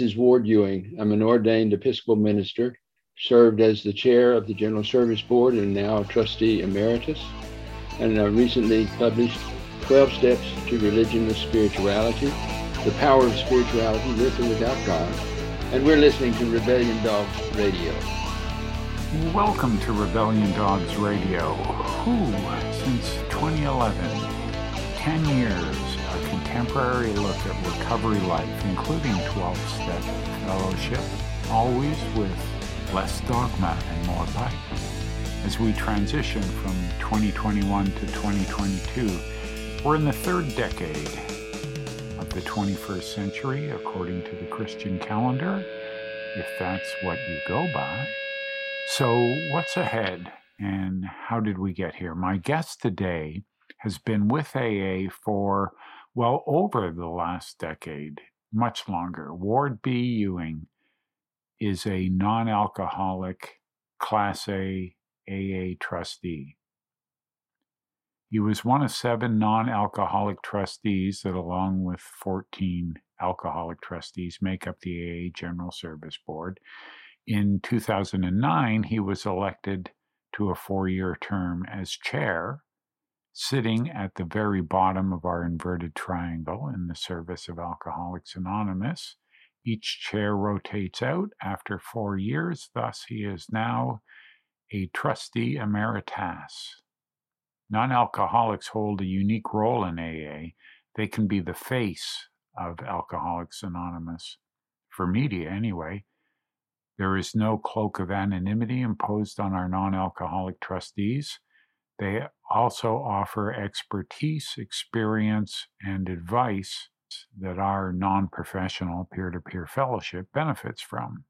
is Ward Ewing. I'm an ordained Episcopal minister, served as the chair of the General Service Board and now a trustee emeritus, and I recently published 12 Steps to Religionless Spirituality, The Power of Spirituality with or without God. And we're listening to Rebellion Dogs Radio. Welcome to Rebellion Dogs Radio. Who, since 2011, 10 years contemporary look at recovery life, including 12 step fellowship, always with less dogma and more light. As we transition from 2021 to 2022, we're in the third decade of the 21st century, according to the Christian calendar, if that's what you go by. So, what's ahead and how did we get here? My guest today has been with AA for well, over the last decade, much longer, Ward B. Ewing is a non alcoholic Class A AA trustee. He was one of seven non alcoholic trustees that, along with 14 alcoholic trustees, make up the AA General Service Board. In 2009, he was elected to a four year term as chair sitting at the very bottom of our inverted triangle in the service of Alcoholics Anonymous. Each chair rotates out after four years, thus, he is now a trustee emeritus. Non alcoholics hold a unique role in AA. They can be the face of Alcoholics Anonymous, for media anyway. There is no cloak of anonymity imposed on our non alcoholic trustees. They also offer expertise, experience, and advice that our non professional peer to peer fellowship benefits from.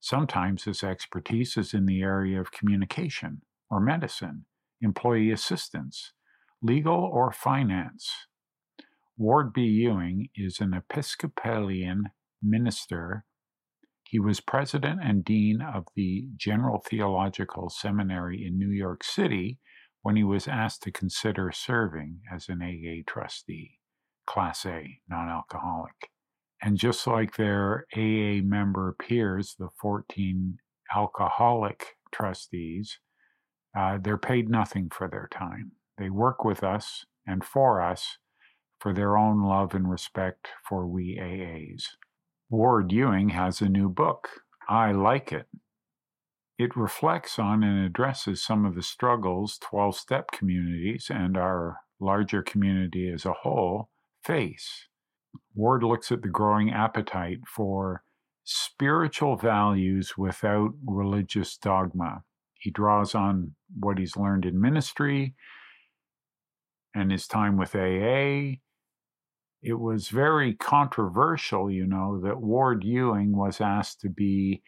Sometimes this expertise is in the area of communication or medicine, employee assistance, legal or finance. Ward B. Ewing is an Episcopalian minister. He was president and dean of the General Theological Seminary in New York City when he was asked to consider serving as an AA trustee, Class A, non alcoholic. And just like their AA member peers, the 14 alcoholic trustees, uh, they're paid nothing for their time. They work with us and for us for their own love and respect for we AAs. Ward Ewing has a new book. I like it. It reflects on and addresses some of the struggles 12 step communities and our larger community as a whole face. Ward looks at the growing appetite for spiritual values without religious dogma. He draws on what he's learned in ministry and his time with AA. It was very controversial, you know, that Ward Ewing was asked to be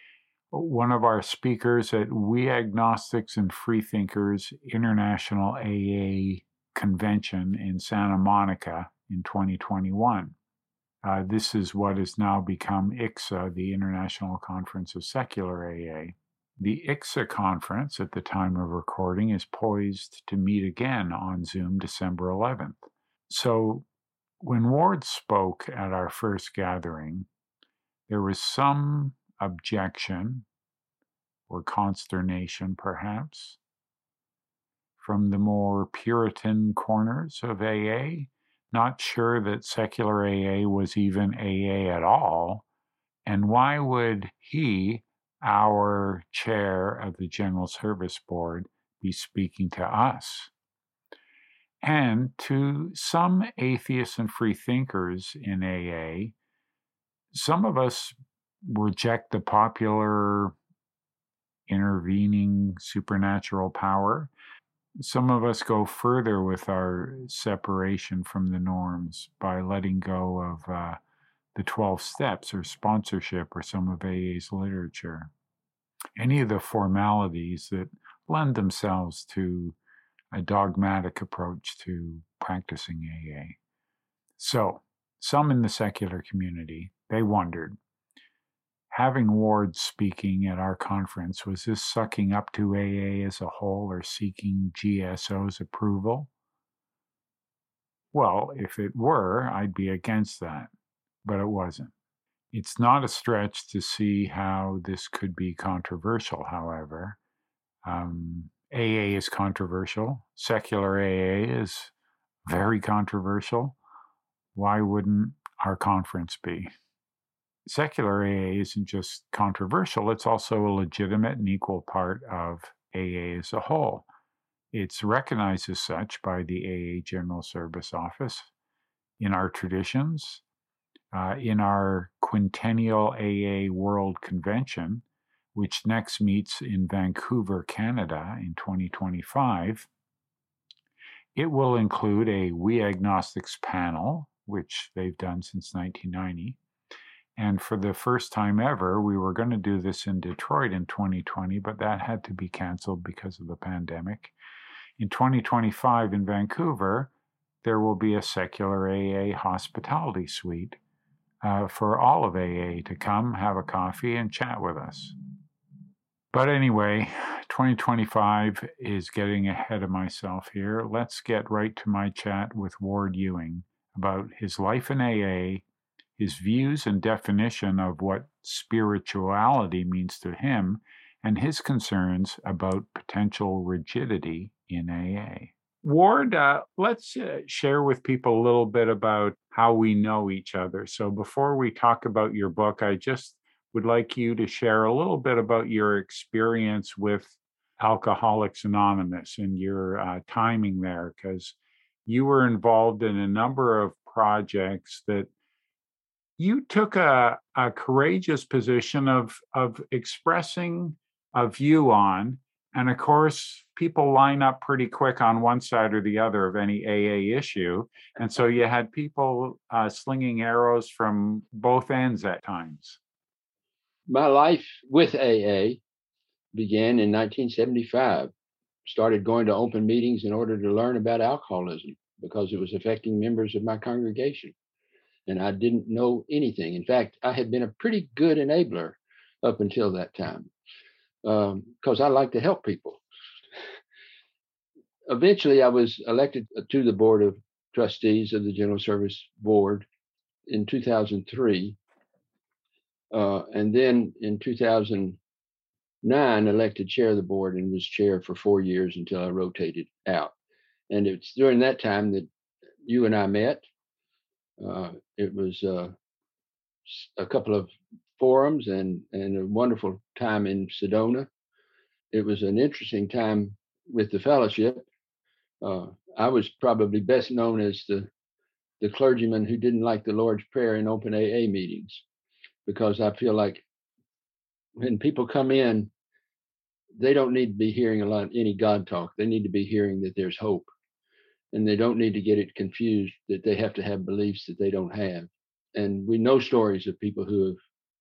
one of our speakers at We Agnostics and Freethinkers International AA Convention in Santa Monica in 2021. Uh, this is what has now become ICSA, the International Conference of Secular AA. The ICSA conference at the time of recording is poised to meet again on Zoom December 11th. So, when Ward spoke at our first gathering, there was some objection or consternation, perhaps, from the more Puritan corners of AA, not sure that secular AA was even AA at all. And why would he, our chair of the General Service Board, be speaking to us? And to some atheists and free thinkers in AA, some of us reject the popular intervening supernatural power. Some of us go further with our separation from the norms by letting go of uh, the 12 steps or sponsorship or some of AA's literature. Any of the formalities that lend themselves to a dogmatic approach to practicing AA. So, some in the secular community, they wondered having Ward speaking at our conference, was this sucking up to AA as a whole or seeking GSO's approval? Well, if it were, I'd be against that, but it wasn't. It's not a stretch to see how this could be controversial, however. Um, AA is controversial. Secular AA is very controversial. Why wouldn't our conference be? Secular AA isn't just controversial, it's also a legitimate and equal part of AA as a whole. It's recognized as such by the AA General Service Office in our traditions, uh, in our quintennial AA World Convention, which next meets in Vancouver, Canada in 2025. It will include a We Agnostics panel, which they've done since 1990. And for the first time ever, we were going to do this in Detroit in 2020, but that had to be canceled because of the pandemic. In 2025 in Vancouver, there will be a secular AA hospitality suite uh, for all of AA to come, have a coffee, and chat with us. But anyway, 2025 is getting ahead of myself here. Let's get right to my chat with Ward Ewing about his life in AA, his views and definition of what spirituality means to him, and his concerns about potential rigidity in AA. Ward, uh, let's uh, share with people a little bit about how we know each other. So, before we talk about your book, I just would like you to share a little bit about your experience with Alcoholics Anonymous and your uh, timing there, because you were involved in a number of projects that you took a, a courageous position of of expressing a view on and of course people line up pretty quick on one side or the other of any aa issue and so you had people uh, slinging arrows from both ends at times. My life with aa began in 1975 started going to open meetings in order to learn about alcoholism because it was affecting members of my congregation and I didn't know anything. In fact, I had been a pretty good enabler up until that time because um, I like to help people. Eventually, I was elected to the board of trustees of the General Service Board in 2003. Uh, and then in 2009, elected chair of the board and was chair for four years until I rotated out. And it's during that time that you and I met uh, it was uh, a couple of forums and, and a wonderful time in Sedona. It was an interesting time with the fellowship. Uh, I was probably best known as the the clergyman who didn't like the Lord's Prayer in open AA meetings, because I feel like when people come in, they don't need to be hearing a lot any God talk. They need to be hearing that there's hope and they don't need to get it confused that they have to have beliefs that they don't have. And we know stories of people who have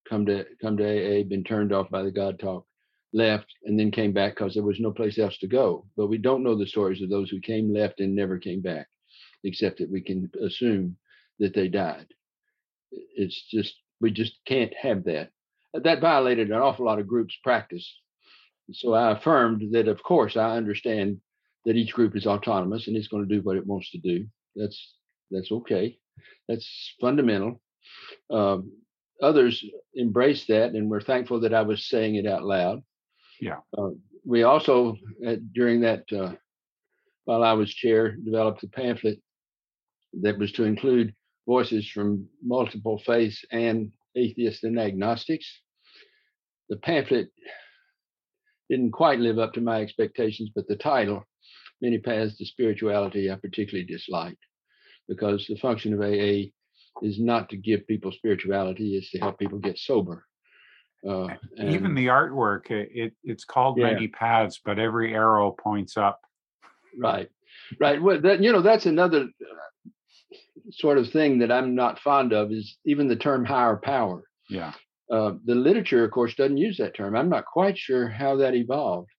come to come to AA, been turned off by the God talk, left, and then came back because there was no place else to go. But we don't know the stories of those who came, left, and never came back, except that we can assume that they died. It's just we just can't have that. That violated an awful lot of groups' practice. So I affirmed that, of course, I understand that each group is autonomous and it's going to do what it wants to do. That's that's okay. That's fundamental. Um, others embrace that, and we're thankful that I was saying it out loud. Yeah. Uh, we also, uh, during that, uh, while I was chair, developed a pamphlet that was to include voices from multiple faiths and atheists and agnostics. The pamphlet didn't quite live up to my expectations, but the title many paths to spirituality I particularly disliked because the function of AA is not to give people spirituality, it's to help people get sober. Uh, Even the artwork, it, it's called yeah. Many Paths, but every arrow points up. Right, right. Well, that, you know, that's another uh, sort of thing that I'm not fond of is even the term higher power. Yeah. Uh, the literature, of course, doesn't use that term. I'm not quite sure how that evolved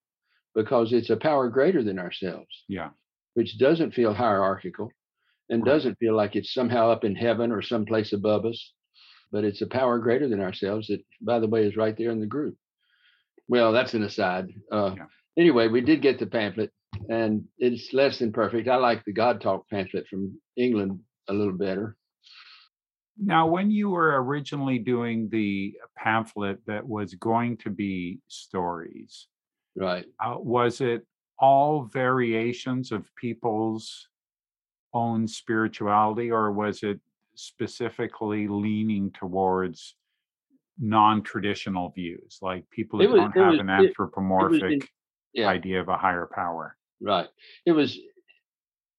because it's a power greater than ourselves. Yeah. Which doesn't feel hierarchical and right. doesn't feel like it's somehow up in heaven or someplace above us, but it's a power greater than ourselves that, by the way, is right there in the group. Well, that's an aside. Uh, yeah. Anyway, we did get the pamphlet, and it's less than perfect. I like the God Talk pamphlet from England a little better. Now, when you were originally doing the pamphlet that was going to be stories, right? Uh, was it all variations of people's own spirituality, or was it specifically leaning towards non-traditional views, like people who was, don't have was, an anthropomorphic in, yeah. idea of a higher power? Right. It was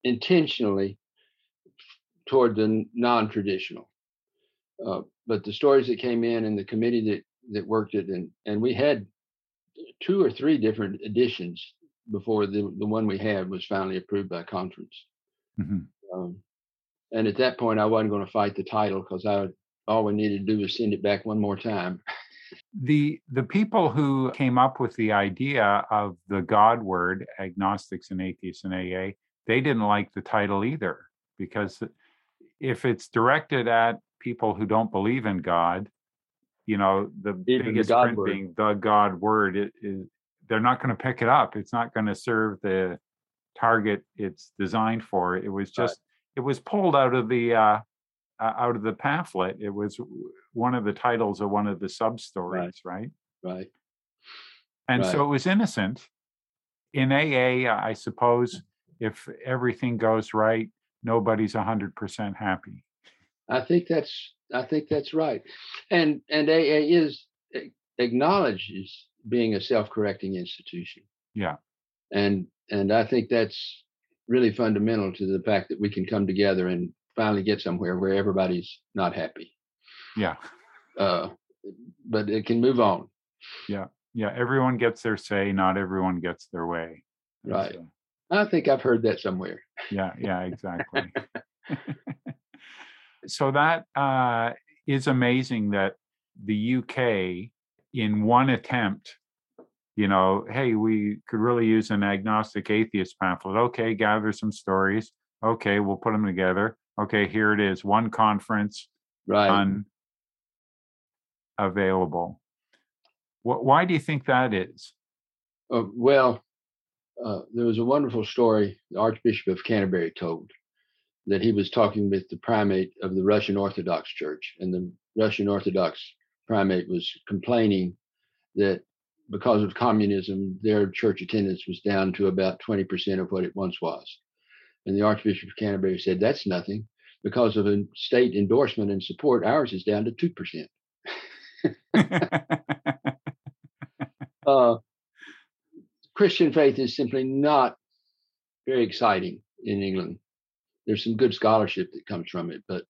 intentionally toward the non-traditional. Uh, but the stories that came in and the committee that that worked it and and we had two or three different editions before the the one we had was finally approved by conference. Mm-hmm. Um, and at that point, I wasn't going to fight the title because I all we needed to do was send it back one more time. the the people who came up with the idea of the God word, agnostics and atheists and AA, they didn't like the title either because if it's directed at people who don't believe in God, you know, the Even biggest the print word. being the God word, it is they're not going to pick it up. It's not going to serve the target it's designed for. It was just right. it was pulled out of the uh, uh, out of the pamphlet. It was one of the titles of one of the sub stories, right? Right. right. And right. so it was innocent. In AA, I suppose if everything goes right, nobody's hundred percent happy. I think that's I think that's right, and and AA is acknowledges being a self-correcting institution. Yeah, and and I think that's really fundamental to the fact that we can come together and finally get somewhere where everybody's not happy. Yeah. Uh, but it can move on. Yeah. Yeah. Everyone gets their say. Not everyone gets their way. Right. So, I think I've heard that somewhere. Yeah. Yeah. Exactly. so that uh, is amazing that the UK, in one attempt, you know, hey, we could really use an agnostic atheist pamphlet. Okay, gather some stories. Okay, we'll put them together. Okay, here it is. One conference, right? Unavailable. Why do you think that is? Uh, well, uh, there was a wonderful story the Archbishop of Canterbury told that he was talking with the primate of the Russian Orthodox Church, and the Russian Orthodox primate was complaining that because of communism, their church attendance was down to about 20% of what it once was. And the Archbishop of Canterbury said, That's nothing. Because of a state endorsement and support, ours is down to 2%. uh, Christian faith is simply not very exciting in England there's some good scholarship that comes from it. But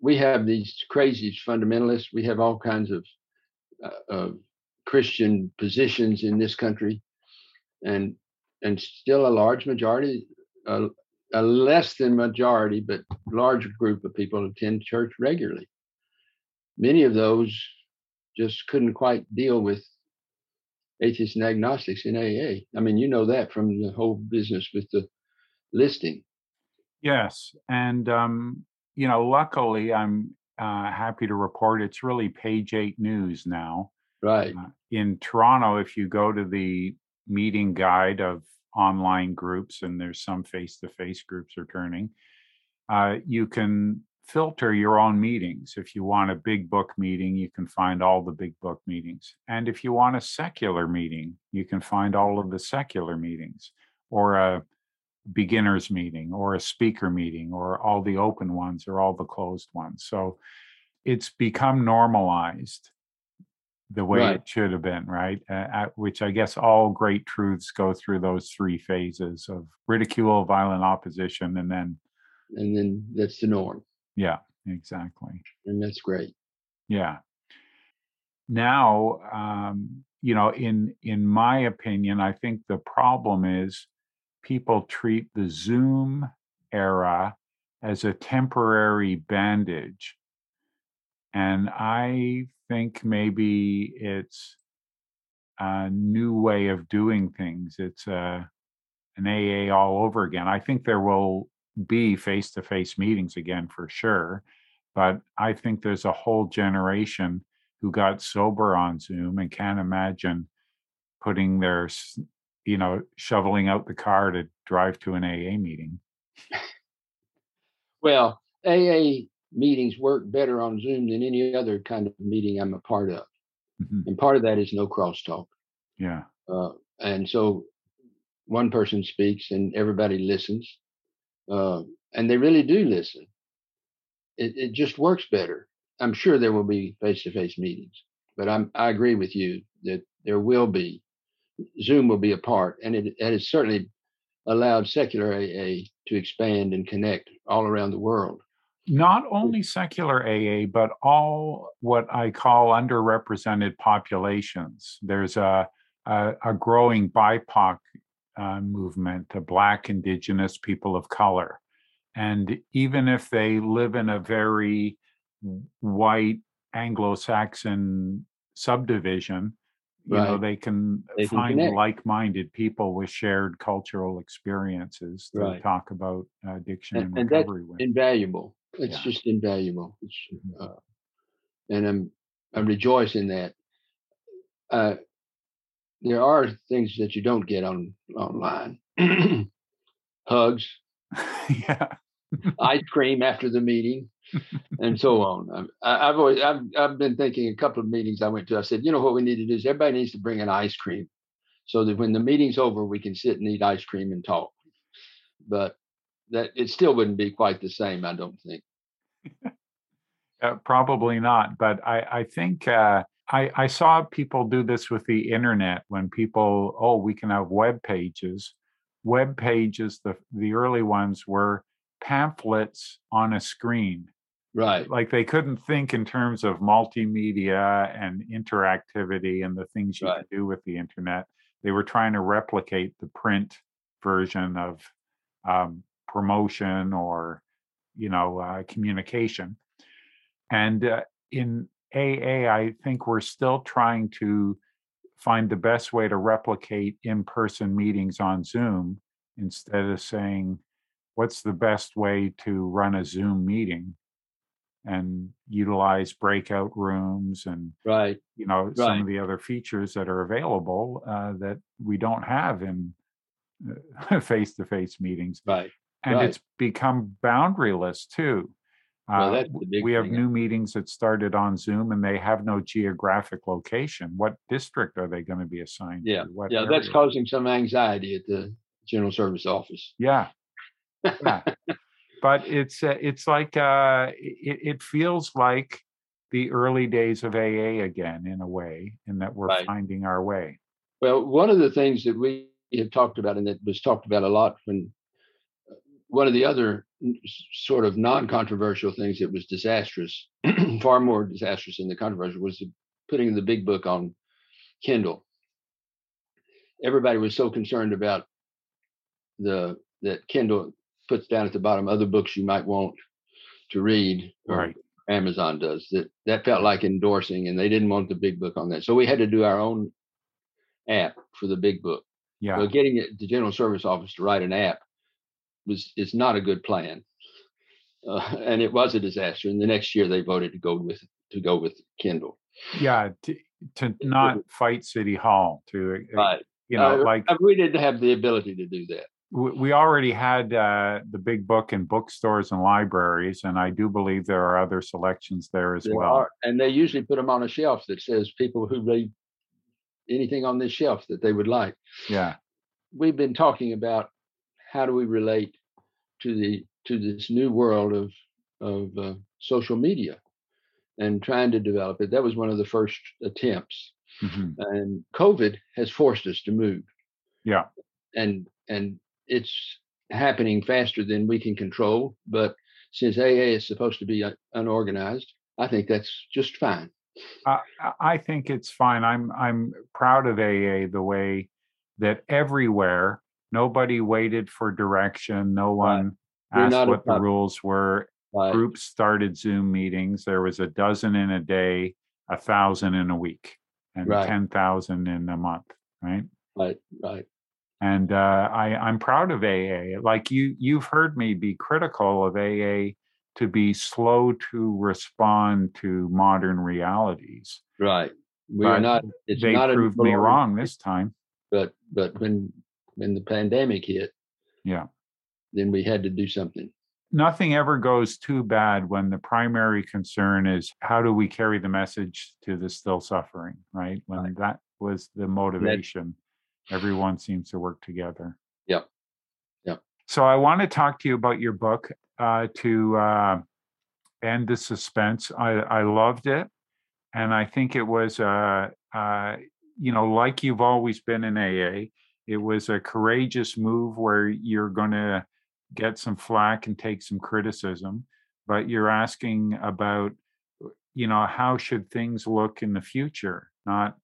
we have these crazy fundamentalists. We have all kinds of uh, Christian positions in this country, and and still a large majority, uh, a less than majority, but large group of people attend church regularly. Many of those just couldn't quite deal with atheists and agnostics in AA. I mean, you know that from the whole business with the listing. Yes, and um, you know, luckily, I'm uh, happy to report it's really page eight news now. Right. Uh, in Toronto, if you go to the meeting guide of online groups, and there's some face-to-face groups returning, uh, you can filter your own meetings. If you want a big book meeting, you can find all the big book meetings. And if you want a secular meeting, you can find all of the secular meetings. Or a beginners meeting or a speaker meeting or all the open ones or all the closed ones. So it's become normalized the way right. it should have been, right? Uh, which I guess all great truths go through those three phases of ridicule, violent opposition, and then. And then that's the norm. Yeah, exactly. And that's great. Yeah. Now, um, you know, in in my opinion, I think the problem is people treat the Zoom era as a temporary bandage. And I think maybe it's a new way of doing things. It's uh, a, an AA all over again. I think there will be face to face meetings again for sure. But I think there's a whole generation who got sober on Zoom and can't imagine putting their you know, shoveling out the car to drive to an AA meeting? Well, AA meetings work better on Zoom than any other kind of meeting I'm a part of. Mhm. And part of that is no crosstalk. Yeah. Uh, and so one person speaks and everybody listens. Uh, and they really do listen. It, it just works better. I'm sure there will be face to face meetings, but I'm, I agree with you that there will be. Zoom will be a part, and it, it has certainly allowed secular AA to expand and connect all around the world. Not only secular AA, but all what I call underrepresented populations. There's a, a, a growing BIPOC uh, movement, the Black, Indigenous, people of color. And even if they live in a very white Anglo Saxon subdivision, you know, they can They find connect. like minded people with shared cultural experiences to Right. talk about addiction and, And, and that's recovery with. invaluable. It's Yeah. just invaluable. It's, Mhm. uh, and I'm I rejoice in that. Uh, there are things that you don't get on online. Hugs, yeah. ice cream after the meeting, and so on. Um, I, I've always I've I've been thinking a couple of meetings I went to. I said, you know what we need to do is everybody needs to bring an ice cream, so that when the meeting's over, we can sit and eat ice cream and talk. But that it still wouldn't be quite the same, I don't think. Uh, probably not, but I, I think uh, I, I saw people do this with the internet when people, oh, we can have web pages. Web pages, the the early ones were pamphlets on a screen. Right. Like they couldn't think in terms of multimedia and interactivity and the things you Right. can do with the internet. They were trying to replicate the print version of um, promotion or you know uh, communication. And uh, in AA, I think we're still trying to find the best way to replicate in person meetings on Zoom instead of saying, what's the best way to run a Zoom meeting and utilize breakout rooms and Right. you know some of the other features that are available uh, that we don't have in face to face meetings Right. and Right. it's become boundaryless too. Well, Uh, that's the w- big we have thing. new meetings that started on Zoom and they have no geographic location. What district are they going to be assigned Yeah. to? What Yeah, that's causing some anxiety at the general service office. Yeah, yeah. But it's uh, it's like uh, it, it feels like the early days of AA again in a way, in that we're Right. finding our way. Well, one of the things that we have talked about and that was talked about a lot when uh, one of the other sort of non-controversial things that was disastrous, far more disastrous than the controversial, was the putting the big book on Kindle. Everybody was so concerned about the that Kindle puts down at the bottom other books you might want to read, Right. Amazon does. That that felt like endorsing, and they didn't want the big book on that. So we had to do our own app for the big book. Yeah. Well, getting the general service office to write an app was is not a good plan, uh, and it was a disaster. And the next year they voted to go with to go with Kindle. yeah. To, to not fight City Hall, to Right. you know, Uh, like uh, we didn't have the ability to do that. We already had uh, the big book in bookstores and libraries, and I do believe there are other selections there as There well. are, and they usually put them on a shelf that says people who read anything on this shelf that they would like. Yeah, We've been talking about how do we relate to the to this new world of of uh, social media and trying to develop it. That was one of the first attempts. mhm, and COVID has forced us to move, yeah, and and it's happening faster than we can control. But since AA is supposed to be uh, unorganized, I think that's just fine. I, I- think it's fine. I'm I'm proud of AA the way that everywhere nobody waited for direction. No one We're asked what the rules were. Right, Groups started Zoom meetings. There was a dozen in a day, a thousand in a week, and Right. ten thousand in a month. Right. right, right. And uh, I, I'm proud of AA. Like you, you've heard me be critical of AA to be slow to respond to modern realities. Right. We are not. It's they not a proved me wrong this time. But but when when the pandemic hit, Yeah, then we had to do something. nothing ever goes too bad when the primary concern is how do we carry the message to the still suffering, right? When right. that was the motivation, everyone seems to work together. Yep. Yep. So I want to talk to you about your book uh, to uh, end the suspense. I, I loved it. And I think it was, uh, uh, you know, like you've always been in AA, it was a courageous move where you're going to get some flack and take some criticism, but you're asking about, you know, how should things look in the future, not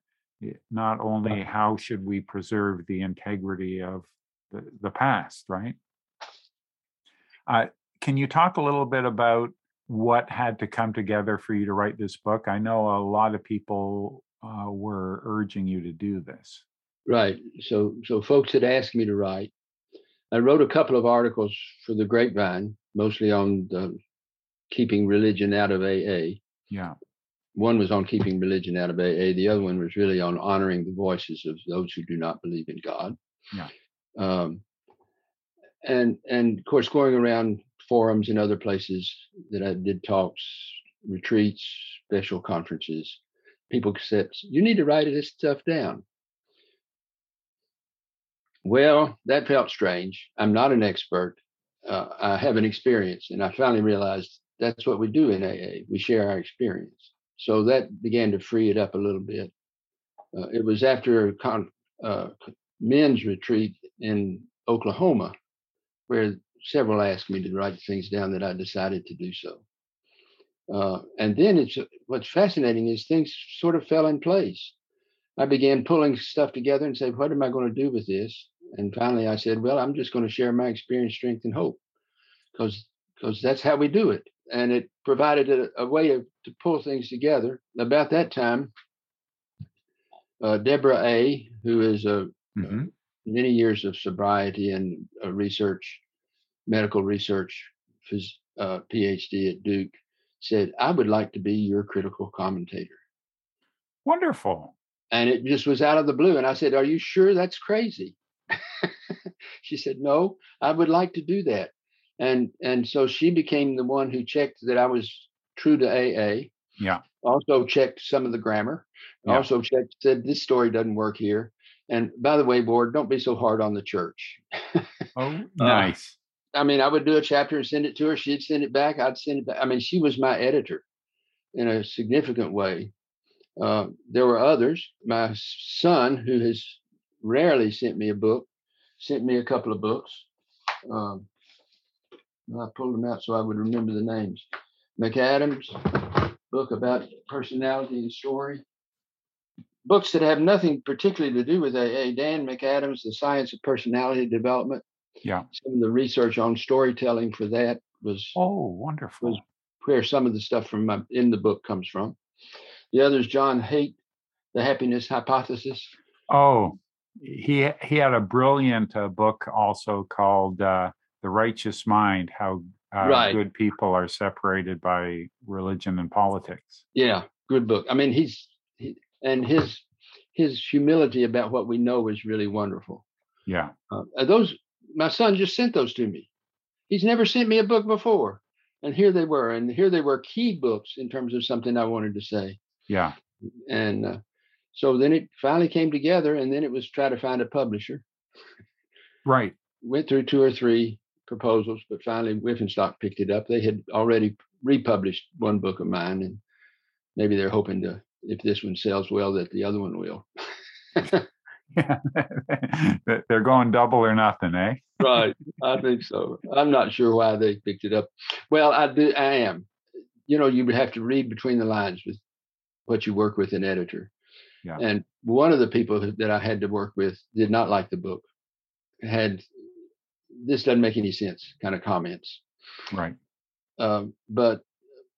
not only how should we preserve the integrity of the, the past, right? Uh, can you talk a little bit about what had to come together for you to write this book? I know a lot of people uh, were urging you to do this. Right. So, so folks had asked me to write. I wrote a couple of articles for the Grapevine, mostly on the keeping religion out of AA. Yeah. One was on keeping religion out of AA. The other one was really on honoring the voices of those who do not believe in God. Yeah. Um, and and of course, going around forums and other places that I did talks, retreats, special conferences, people said, "You need to write this stuff down." Well, that felt strange. I'm not an expert. Uh, I have an experience, and I finally realized that's what we do in AA. We share our experience. So that began to free it up a little bit. Uh, it was after a con- uh, men's retreat in Oklahoma where several asked me to write things down that I decided to do so. Uh, and then it's what's fascinating is things sort of fell in place. I began pulling stuff together and said, what am I going to do with this? And finally, I said, well, I'm just going to share my experience, strength, and hope, because because that's how we do it. And it provided a, a way of, to pull things together. About that time, uh, Deborah A, who is a mm-hmm. many years of sobriety and uh, research, medical research, his uh, PhD at Duke, said, "I would like to be your critical commentator." Wonderful. And it just was out of the blue. And I said, "Are you sure that's crazy?" she said, "No, I would like to do that." And and so she became the one who checked that I was true to AA. Yeah. Also checked some of the grammar. Yeah. Also checked said this story doesn't work here. And by the way, Ward, don't be so hard on the church. oh, uh, nice. Uh, I mean, I would do a chapter and send it to her. She'd send it back. I'd send it back. I mean, she was my editor in a significant way. Uh, there were others. My son, who has rarely sent me a book, sent me a couple of books. Um, I pulled them out so I would remember the names. McAdams, book about personality and story books that have nothing particularly to do with AA. Dan McAdams, The Science of Personality Development. Yeah. Some of the research on storytelling for that was oh wonderful. Was where some of the stuff from my, in the book comes from. The other is John Haidt, The Happiness Hypothesis. Oh, he he had a brilliant uh, book also called uh, The Righteous Mind: How uh, right. good people are separated by religion and politics. Yeah, good book. I mean, he's he, and his his humility about what we know is really wonderful. Yeah. Uh, those my son just sent those to me. He's never sent me a book before, and here they were, and here they were key books in terms of something I wanted to say. Yeah. And uh, so then it finally came together, and then it was try to find a publisher. Right. Went through two or three proposals, but finally Wipf and Stock picked it up. They had already republished one book of mine, and maybe they're hoping to if this one sells well, that the other one will. yeah, they're going double or nothing, eh? right, I think so. I'm not sure why they picked it up. Well, I do. I am. You know, you would have to read between the lines with what you work with an editor. Yeah. And one of the people that I had to work with did not like the book. Had this doesn't make any sense kind of comments. Right. Um, but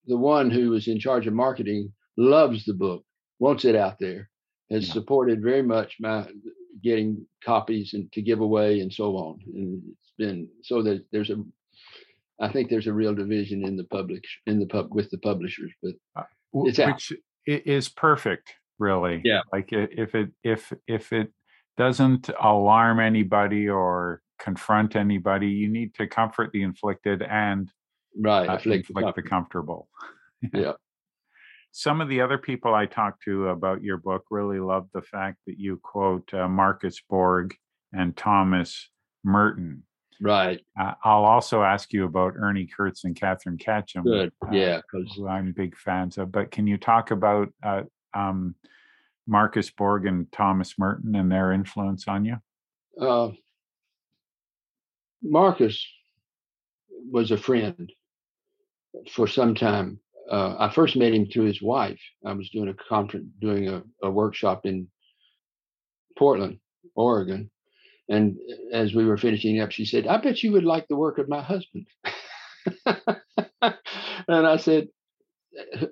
the one who was in charge of marketing loves the book, wants it out there, has yeah. supported very much my getting copies and to give away and so on. And it's been so that there's a, I think there's a real division in the public in the pub with the publishers, but uh, it's which out. is perfect, really. Yeah. Like if it if if it doesn't alarm anybody or confront anybody, you need to comfort the inflicted and right, uh, inflict the comfortable. yeah. Some of the other people I talked to about your book really loved the fact that you quote uh, Marcus Borg and Thomas Merton. Right. Uh, I'll also ask you about Ernie Kurtz and Katherine Ketcham. Good. uh, Yeah, who I'm big fans of. But can you talk about uh, um, Marcus Borg and Thomas Merton and their influence on you? uh, Marcus was a friend for some time. Uh, I first met him through his wife. I was doing a conference, doing a, a workshop in Portland, Oregon, and as we were finishing up, she said, "I bet you would like the work of my husband." and I said,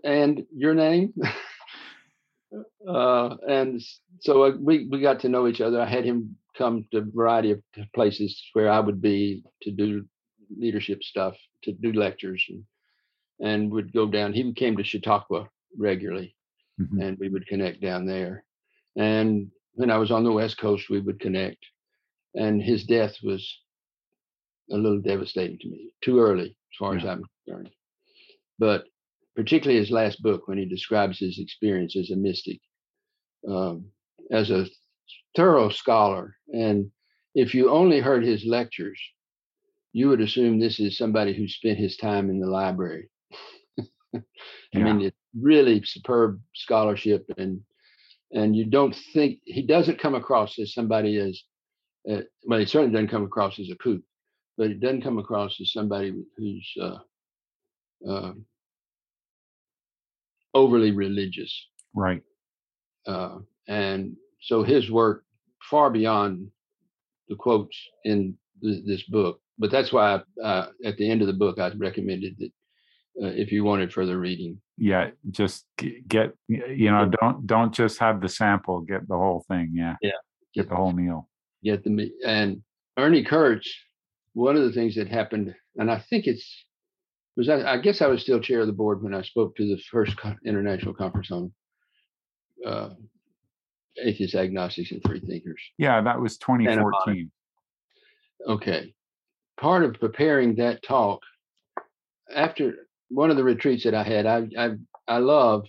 "And your name?" uh, and so uh, we we got to know each other. I had him come to a variety of places where I would be to do leadership stuff, to do lectures, and and would go down. He came to Chautauqua regularly, Mhm. and we would connect down there. And when I was on the West Coast, we would connect. And his death was a little devastating to me, too early, as far as I'm concerned. But particularly his last book, when he describes his experience as a mystic, um, as a thorough scholar. And if you only heard his lectures, you would assume this is somebody who spent his time in the library. I mean, it's really superb scholarship, and and you don't think he doesn't come across as somebody as uh, well. He certainly doesn't come across as a kook, but it doesn't come across as somebody who's uh, uh, overly religious. Right. Uh, and so his work far beyond the quotes in th- this book. But that's why I, uh, at the end of the book, I recommended that uh, if you wanted further reading, Yeah. Just get you know don't don't just have the sample. Get the whole thing. Yeah. Yeah. Get the whole meal. get the and Ernie Kurtz. One of the things that happened, and I think it's was I, I guess I was still chair of the board when I spoke to the first co- international conference on uh, atheists, agnostics, and free thinkers. Yeah, that was 2014. Okay. Part of preparing that talk, after one of the retreats that I had, I I, I love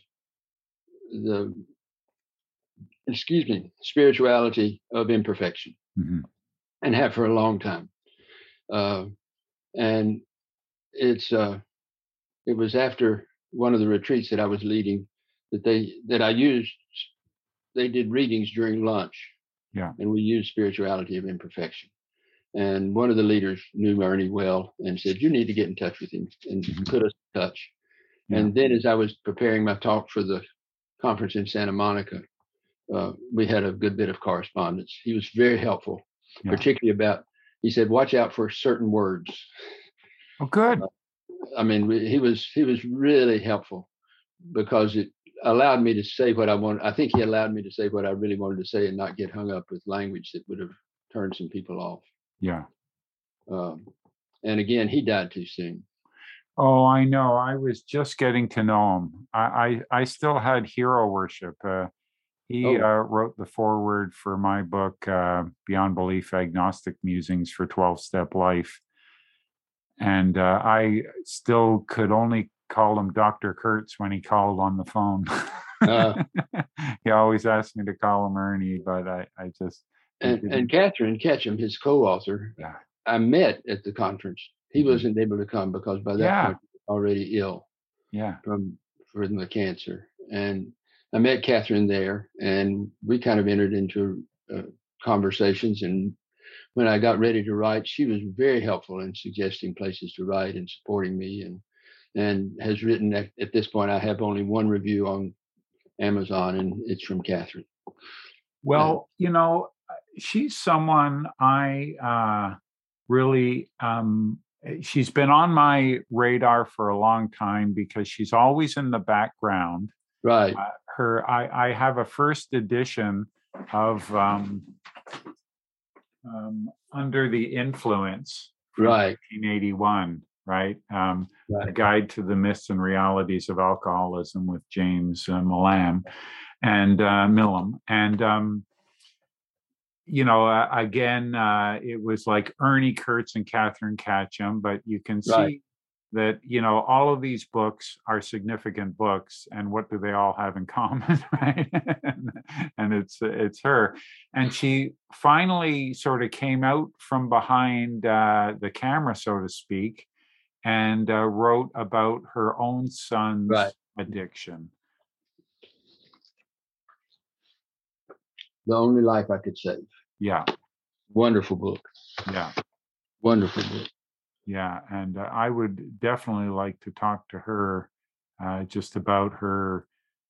the excuse me spirituality of imperfection Mhm. and have for a long time. Uh, and it's uh, it was after one of the retreats that I was leading that they that I used. They did readings during lunch. Yeah. And we used spirituality of imperfection. And one of the leaders knew Ernie well and said, "You need to get in touch with him and Mhm. put us in touch." Yeah. And then, as I was preparing my talk for the conference in Santa Monica, uh, we had a good bit of correspondence. He was very helpful, Yeah. particularly about. He said, "Watch out for certain words." Oh, good. I mean, he was he was really helpful because it allowed me to say what I want. I think he allowed me to say what I really wanted to say and not get hung up with language that would have turned some people off. Yeah. Um, and again, he died too soon. Oh, I know. I was just getting to know him. I I, I still had hero worship. Uh, he Oh. uh, wrote the foreword for my book, uh, Beyond Belief: Agnostic Musings for Twelve Step Life, and uh, I still could only call him Doctor Kurtz when he called on the phone. Uh, he always asked me to call him Ernie, but I I just and and Katherine Ketcham, his co-author, yeah I met at the conference. He Mhm. wasn't able to come because by that Yeah. point already ill. yeah from from the cancer. And I met Katherine there, and we kind of entered into uh, conversations. And when I got ready to write, she was very helpful in suggesting places to write and supporting me. And and has written at, at this point. I have only one review on Amazon, and it's from Katherine. Well, you know, she's someone I uh, really. Um, she's been on my radar for a long time because she's always in the background. Right. Uh, her, I, I have a first edition of um, um, Under the Influence, Right. 1981. Right. Um, a guide to the myths and realities of alcoholism with James uh, Milam and uh, Milam. And, um, you know, uh, again, uh, it was like Ernie Kurtz and Katherine Ketcham, but you can see Right. that you know all of these books are significant books and what do they all have in common right and, and it's it's her and she finally sort of came out from behind uh, the camera so to speak and uh, wrote about her own son's Right. addiction The only life I could save. yeah Wonderful book. yeah Wonderful book. Yeah, and uh, I would definitely like to talk to her uh, just about her,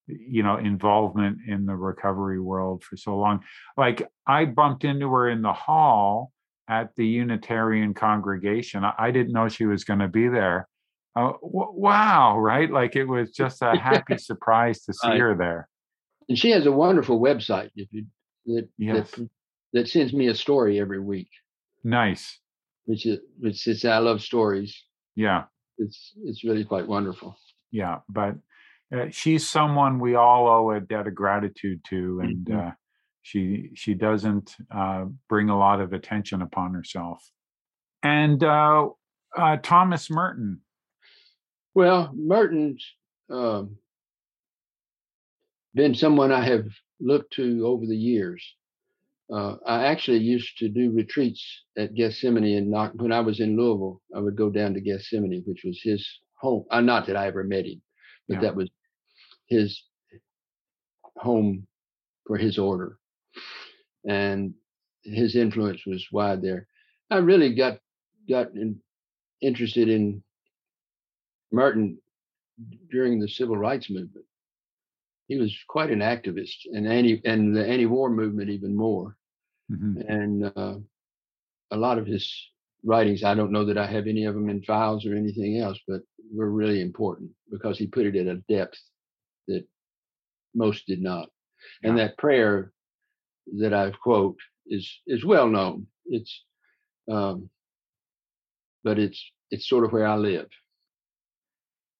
you know, involvement in the recovery world for so long. Like I bumped into her in the hall at the Unitarian congregation. I, I didn't know she was going to be there. Uh, w- wow, right? Like it was just a happy surprise to see Right. her there. And she has a wonderful website if you that Yes. that, that sends me a story every week, Nice. which is which is I love stories. Yeah. It's it's really quite wonderful. yeah but uh, she's someone we all owe a debt of gratitude to and Mhm. uh, she she doesn't uh, bring a lot of attention upon herself and uh, uh, thomas merton Well, Merton's um, been someone I have looked to over the years. Uh, I actually used to do retreats at Gethsemani, and not, when I was in Louisville, I would go down to Gethsemani, which was his home. Uh, not that I ever met him, but Yeah. that was his home for his order, and his influence was wide there. I really got got in, interested in Merton during the civil rights movement. He was quite an activist and anti and the anti-war movement even more. Mhm. And uh, a lot of his writings, I don't know that I have any of them in files or anything else, but were really important because he put it at a depth that most did not. And that prayer that I quote is is well known. It's um, but it's it's sort of where I live.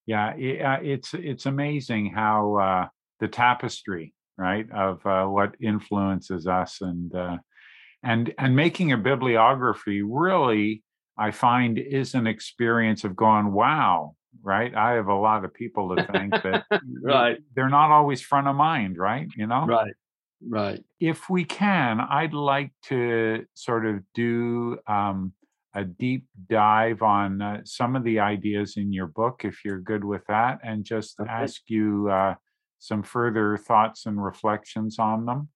yeah i- uh, it's it's amazing how uh, the tapestry right of uh, what influences us and uh, and and making a bibliography really i find is an experience of going wow right i have a lot of people to thank that Right. they're not always front of mind right you know Right. Right. if we can i'd like to sort of do um, a deep dive on uh, some of the ideas in your book if you're good with that and just Okay. ask you uh, some further thoughts and reflections on them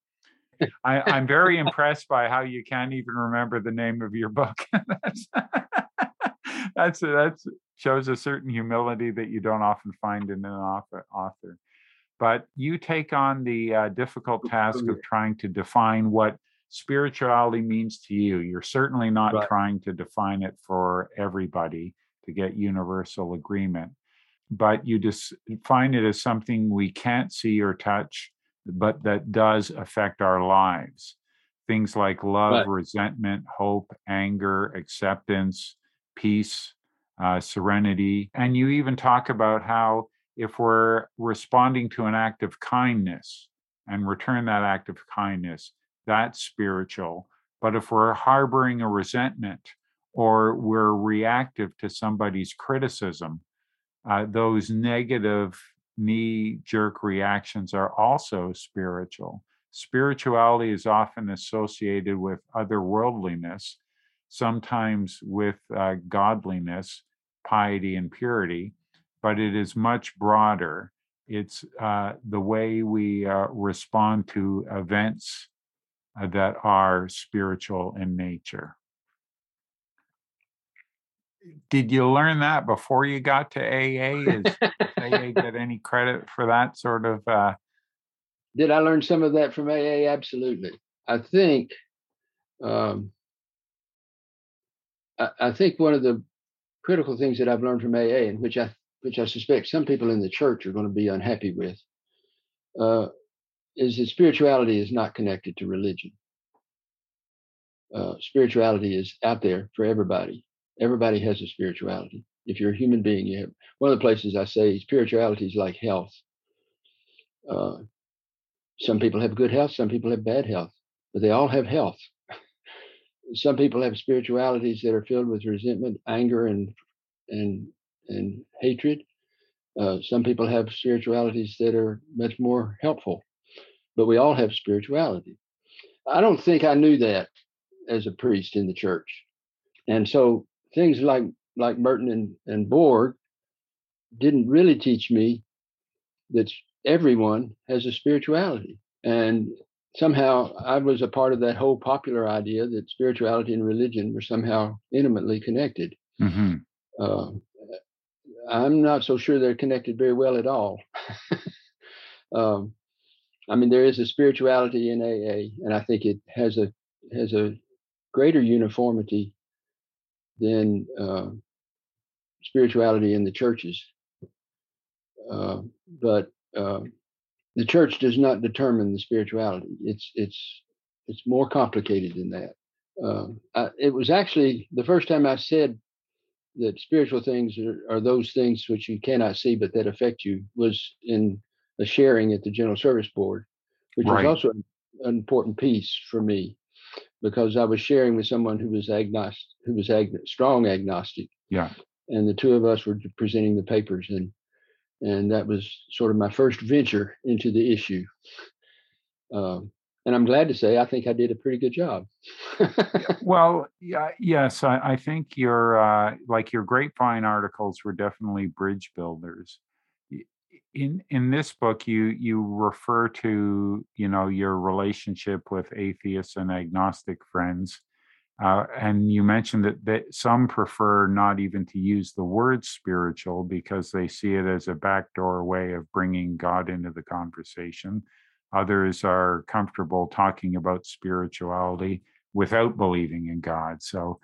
I, I'm very impressed by how you can't even remember the name of your book. that's that's that's shows a certain humility that you don't often find in an author. author. But you take on the uh, difficult task of trying to define what spirituality means to you. You're certainly not Right. trying to define it for everybody to get universal agreement, but you just find it as something we can't see or touch, but that does affect our lives. Things like love, Right. resentment, hope, anger, acceptance, peace, uh, serenity. And you even talk about how if we're responding to an act of kindness and return that act of kindness, that's spiritual. But if we're harboring a resentment or we're reactive to somebody's criticism, uh, those negative knee jerk reactions are also spiritual. Spirituality is often associated with otherworldliness, sometimes with uh, godliness, piety, and purity, but it is much broader. It's uh, the way we uh, respond to events uh, that are spiritual in nature. Did you learn that before you got to AA? Is AA get any credit for that sort of? Uh, Did I learn some of that from AA? Absolutely. I think um, I, I think one of the critical things that I've learned from AA, and which I which I suspect some people in the church are going to be unhappy with, uh, is that spirituality is not connected to religion. Uh, spirituality is out there for everybody. Everybody has a spirituality. If you're a human being, you have one of the places I say spirituality is like health. Uh, some people have good health, some people have bad health, but they all have health. some people have spiritualities that are filled with resentment, anger, and and and hatred. Uh, some people have spiritualities that are much more helpful, but we all have spirituality. I don't think I knew that as a priest in the church. And so things like like Merton and, and Borg didn't really teach me that everyone has a spirituality. And somehow I was a part of that whole popular idea that spirituality and religion were somehow intimately connected. Mm-hmm. Uh, I'm not so sure they're connected very well at all. um, I mean, there is a spirituality in AA, and I think it has a has a greater uniformity than uh, spirituality in the churches. Uh, but uh, the church does not determine the spirituality. It's it's it's more complicated than that. Um, I, it was actually the first time I said that spiritual things are, are, those things which you cannot see but that affect you was in a sharing at the General Service Board, which right. was also an important piece for me because I was sharing with someone who was agnostic, who was ag- strong agnostic. Yeah. And the two of us were presenting the papers, and and that was sort of my first venture into the issue. Um, and I'm glad to say I think I did a pretty good job. well, yeah, yes, I, I think your uh, like your grapevine articles were definitely bridge builders. In in this book, you you refer to you know your relationship with atheists and agnostic friends, uh, and you mentioned that, that some prefer not even to use the word spiritual because they see it as a backdoor way of bringing God into the conversation. Others are comfortable talking about spirituality without believing in God. So,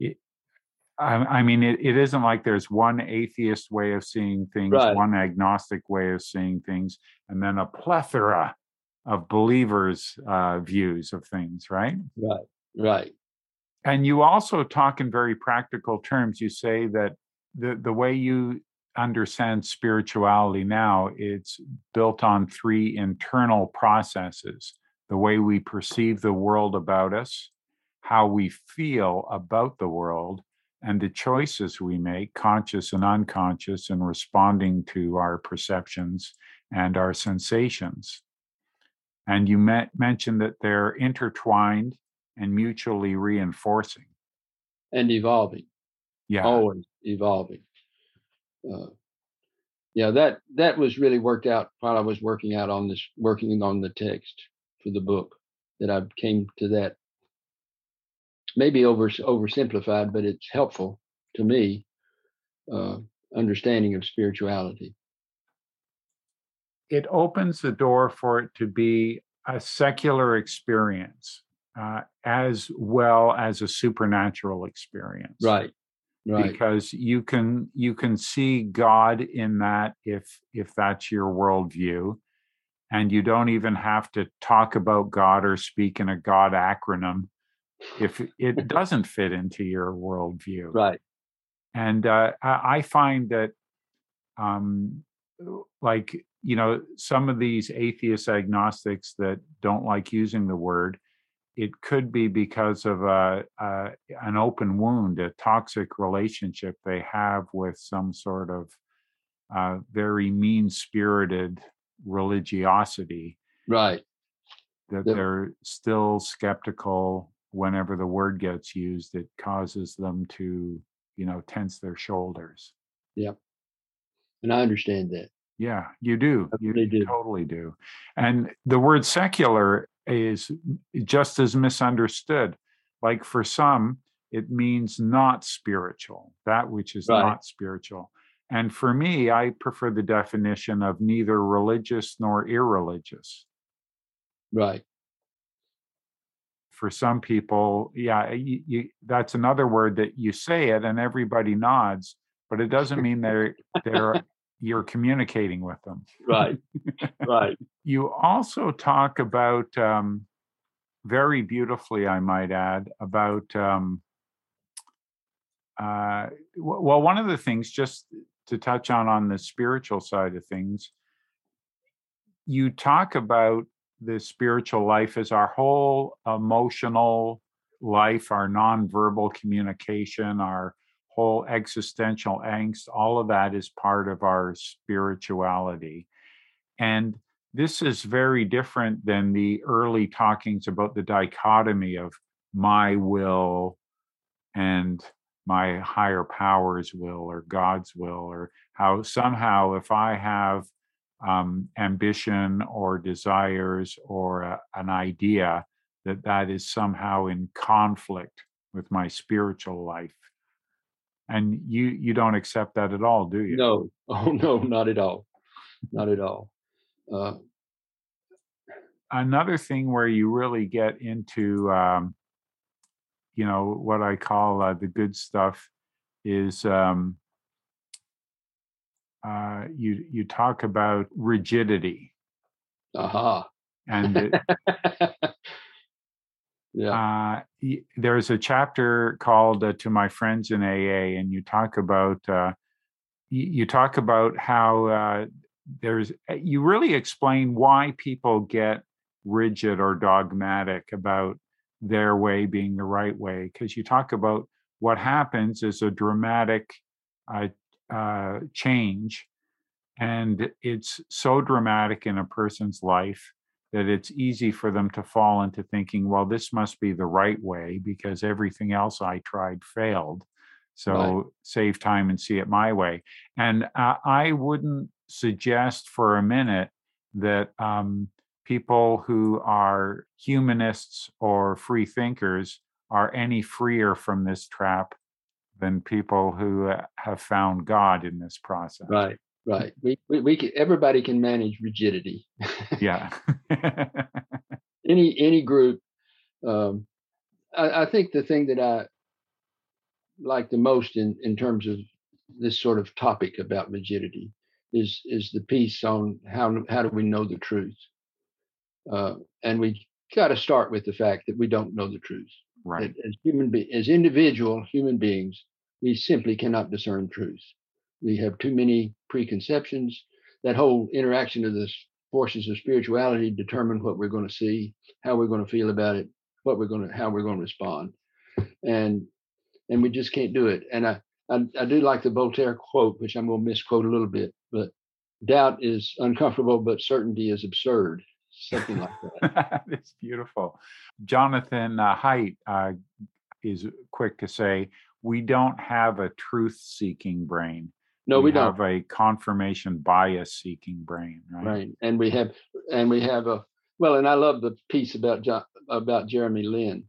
it, I, I, mean, it, it isn't like there's one atheist way of seeing things, right. one agnostic way of seeing things, and then a plethora of believers' uh, views of things, right? Right, right. And you also talk in very practical terms. You say that the, the way you understand spirituality now, it's built on three internal processes the way we perceive the world about us, how we feel about the world, and the choices we make, conscious and unconscious, in responding to our perceptions and our sensations. And you met, mentioned that they're intertwined and mutually reinforcing. And evolving. Yeah. Always evolving uh, yeah that that was really worked out while i was working out on this working on the text for the book that i came to that maybe over oversimplified but it's helpful to me uh, understanding of spirituality it opens the door for it to be a secular experience uh, as well as a supernatural experience. Right. Right. Because you can you can see God in that if if that's your worldview, and you don't even have to talk about God or speak in a God acronym if it doesn't fit into your worldview. Right. And uh, I find that, um, like you know, some of these atheist agnostics that don't like using the word, it could be because of a, a, an open wound, a toxic relationship they have with some sort of uh, very mean spirited religiosity. Right. That they're still skeptical whenever the word gets used, it causes them to, you know, tense their shoulders. Yep. And I understand that. Yeah, you do. You do. totally do. And the word secular is just as misunderstood. Like for some, it means not spiritual, that which is right. not spiritual. And for me, I prefer the definition of neither religious nor irreligious. Right. For some people, yeah, you, you, that's another word that you say it and everybody nods, but it doesn't mean they're they're you're communicating with them. Right. Right. you also talk about um, very beautifully, I might add, about um, uh, well, one of the things just to touch on on the spiritual side of things, you talk about the spiritual life as our whole emotional life, our nonverbal communication, our whole existential angst, all of that is part of our spirituality. And this is very different than the early talkings about the dichotomy of my will and my higher power's will or God's will, or how somehow if I have um, ambition or desires or a, an idea, that that is somehow in conflict with my spiritual life. And you you don't accept that at all, do you? No, oh no, not at all, not at all. Uh, Another thing where you really get into um, you know what I call uh, the good stuff is um, uh, you you talk about rigidity. Aha. And it, yeah, uh, there's a chapter called uh, "To My Friends in AA," and you talk about uh, you, talk about how uh, there's you really explain why people get rigid or dogmatic about their way being the right way because you talk about what happens is a dramatic uh, uh, change and it's so dramatic in a person's life that it's easy for them to fall into thinking well this must be the right way because everything else i tried failed so right. save time and see it my way and uh, i wouldn't suggest for a minute that um, people who are humanists or free thinkers are any freer from this trap than people who uh, have found God in this process. Right, right. We, we, we can, everybody can manage rigidity. yeah. any any group. Um, I, I think the thing that I like the most in in terms of this sort of topic about rigidity is is the piece on how how do we know the truth uh, and we got to start with the fact that we don't know the truth. Right. As human be- as individual human beings, we simply cannot discern truth. We have too many preconceptions. That whole interaction of the forces of spirituality determine what we're going to see, how we're going to feel about it, what we're going to, how we're going to respond, and and we just can't do it. And I I, I do like the Voltaire quote, which I'm going to misquote a little bit, but doubt is uncomfortable, but certainty is absurd something like that. it's beautiful. Jonathan uh, Haidt uh, is quick to say, we don't have a truth seeking brain. No, we, we don't. Have a confirmation bias seeking brain, right? Right, and we have, and we have a well, and I love the piece about John, about Jeremy Lin.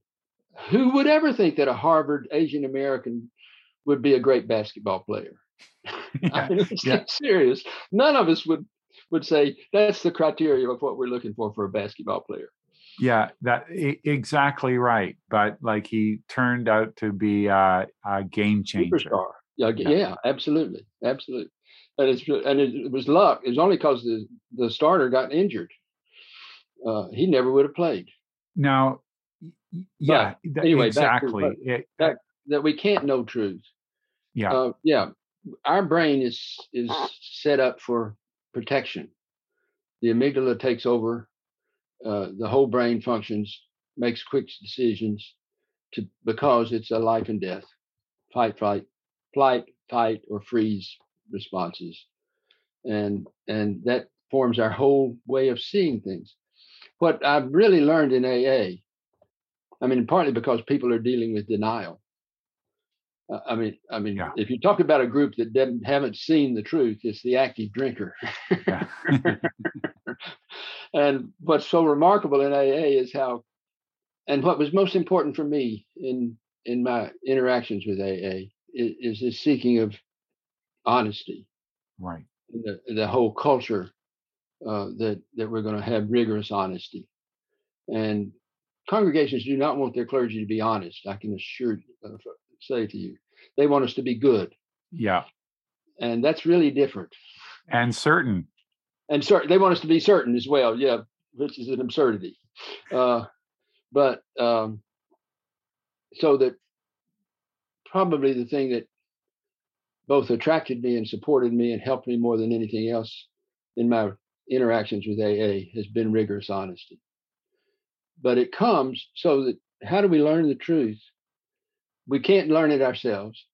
Who would ever think that a Harvard Asian American would be a great basketball player? Yeah, I mean, it's yeah. serious. None of us would would say that's the criteria of what we're looking for for a basketball player. Yeah, that exactly right. But like he turned out to be a, a game changer. Superstar. Yeah, yeah, yeah, absolutely, absolutely. And it's and it, was luck. It was only because the the starter got injured. Uh, he never would have played. Now, yeah, but anyway, exactly. To, it, that, that we can't know truth. Yeah, uh, yeah. Our brain is is set up for protection. The amygdala takes over, uh, the whole brain functions, makes quick decisions to because it's a life and death, fight, fight, flight, fight, or freeze responses. And and that forms our whole way of seeing things. What I've really learned in AA, I mean, partly because people are dealing with denial. Uh, I mean, I mean, yeah. if you talk about a group that didn't haven't seen the truth, it's the active drinker. and what's so remarkable in AA is how, and what was most important for me in in my interactions with AA is, is this seeking of honesty. Right. The the whole culture uh, that that we're going to have rigorous honesty, and congregations do not want their clergy to be honest. I can assure uh, say to you. They want us to be good. Yeah. And that's really different. And certain. And certain. They want us to be certain as well. Yeah, which is an absurdity. Uh, but um, so that probably the thing that both attracted me and supported me and helped me more than anything else in my interactions with AA has been rigorous honesty. But it comes so that how do we learn the truth? we can't learn it ourselves.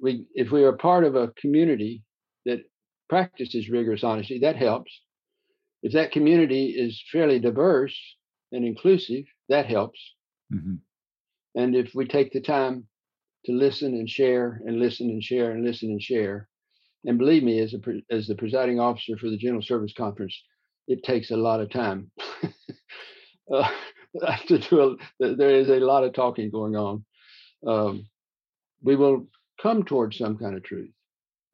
we if we are part of a community that practices rigorous honesty, that helps. If that community is fairly diverse and inclusive, that helps. Mm-hmm. And if we take the time to listen and share and listen and share and listen and share, and believe me, as a as the presiding officer for the General Service Conference, it takes a lot of time. uh, to do a, there is a lot of talking going on. Um, we will come towards some kind of truth,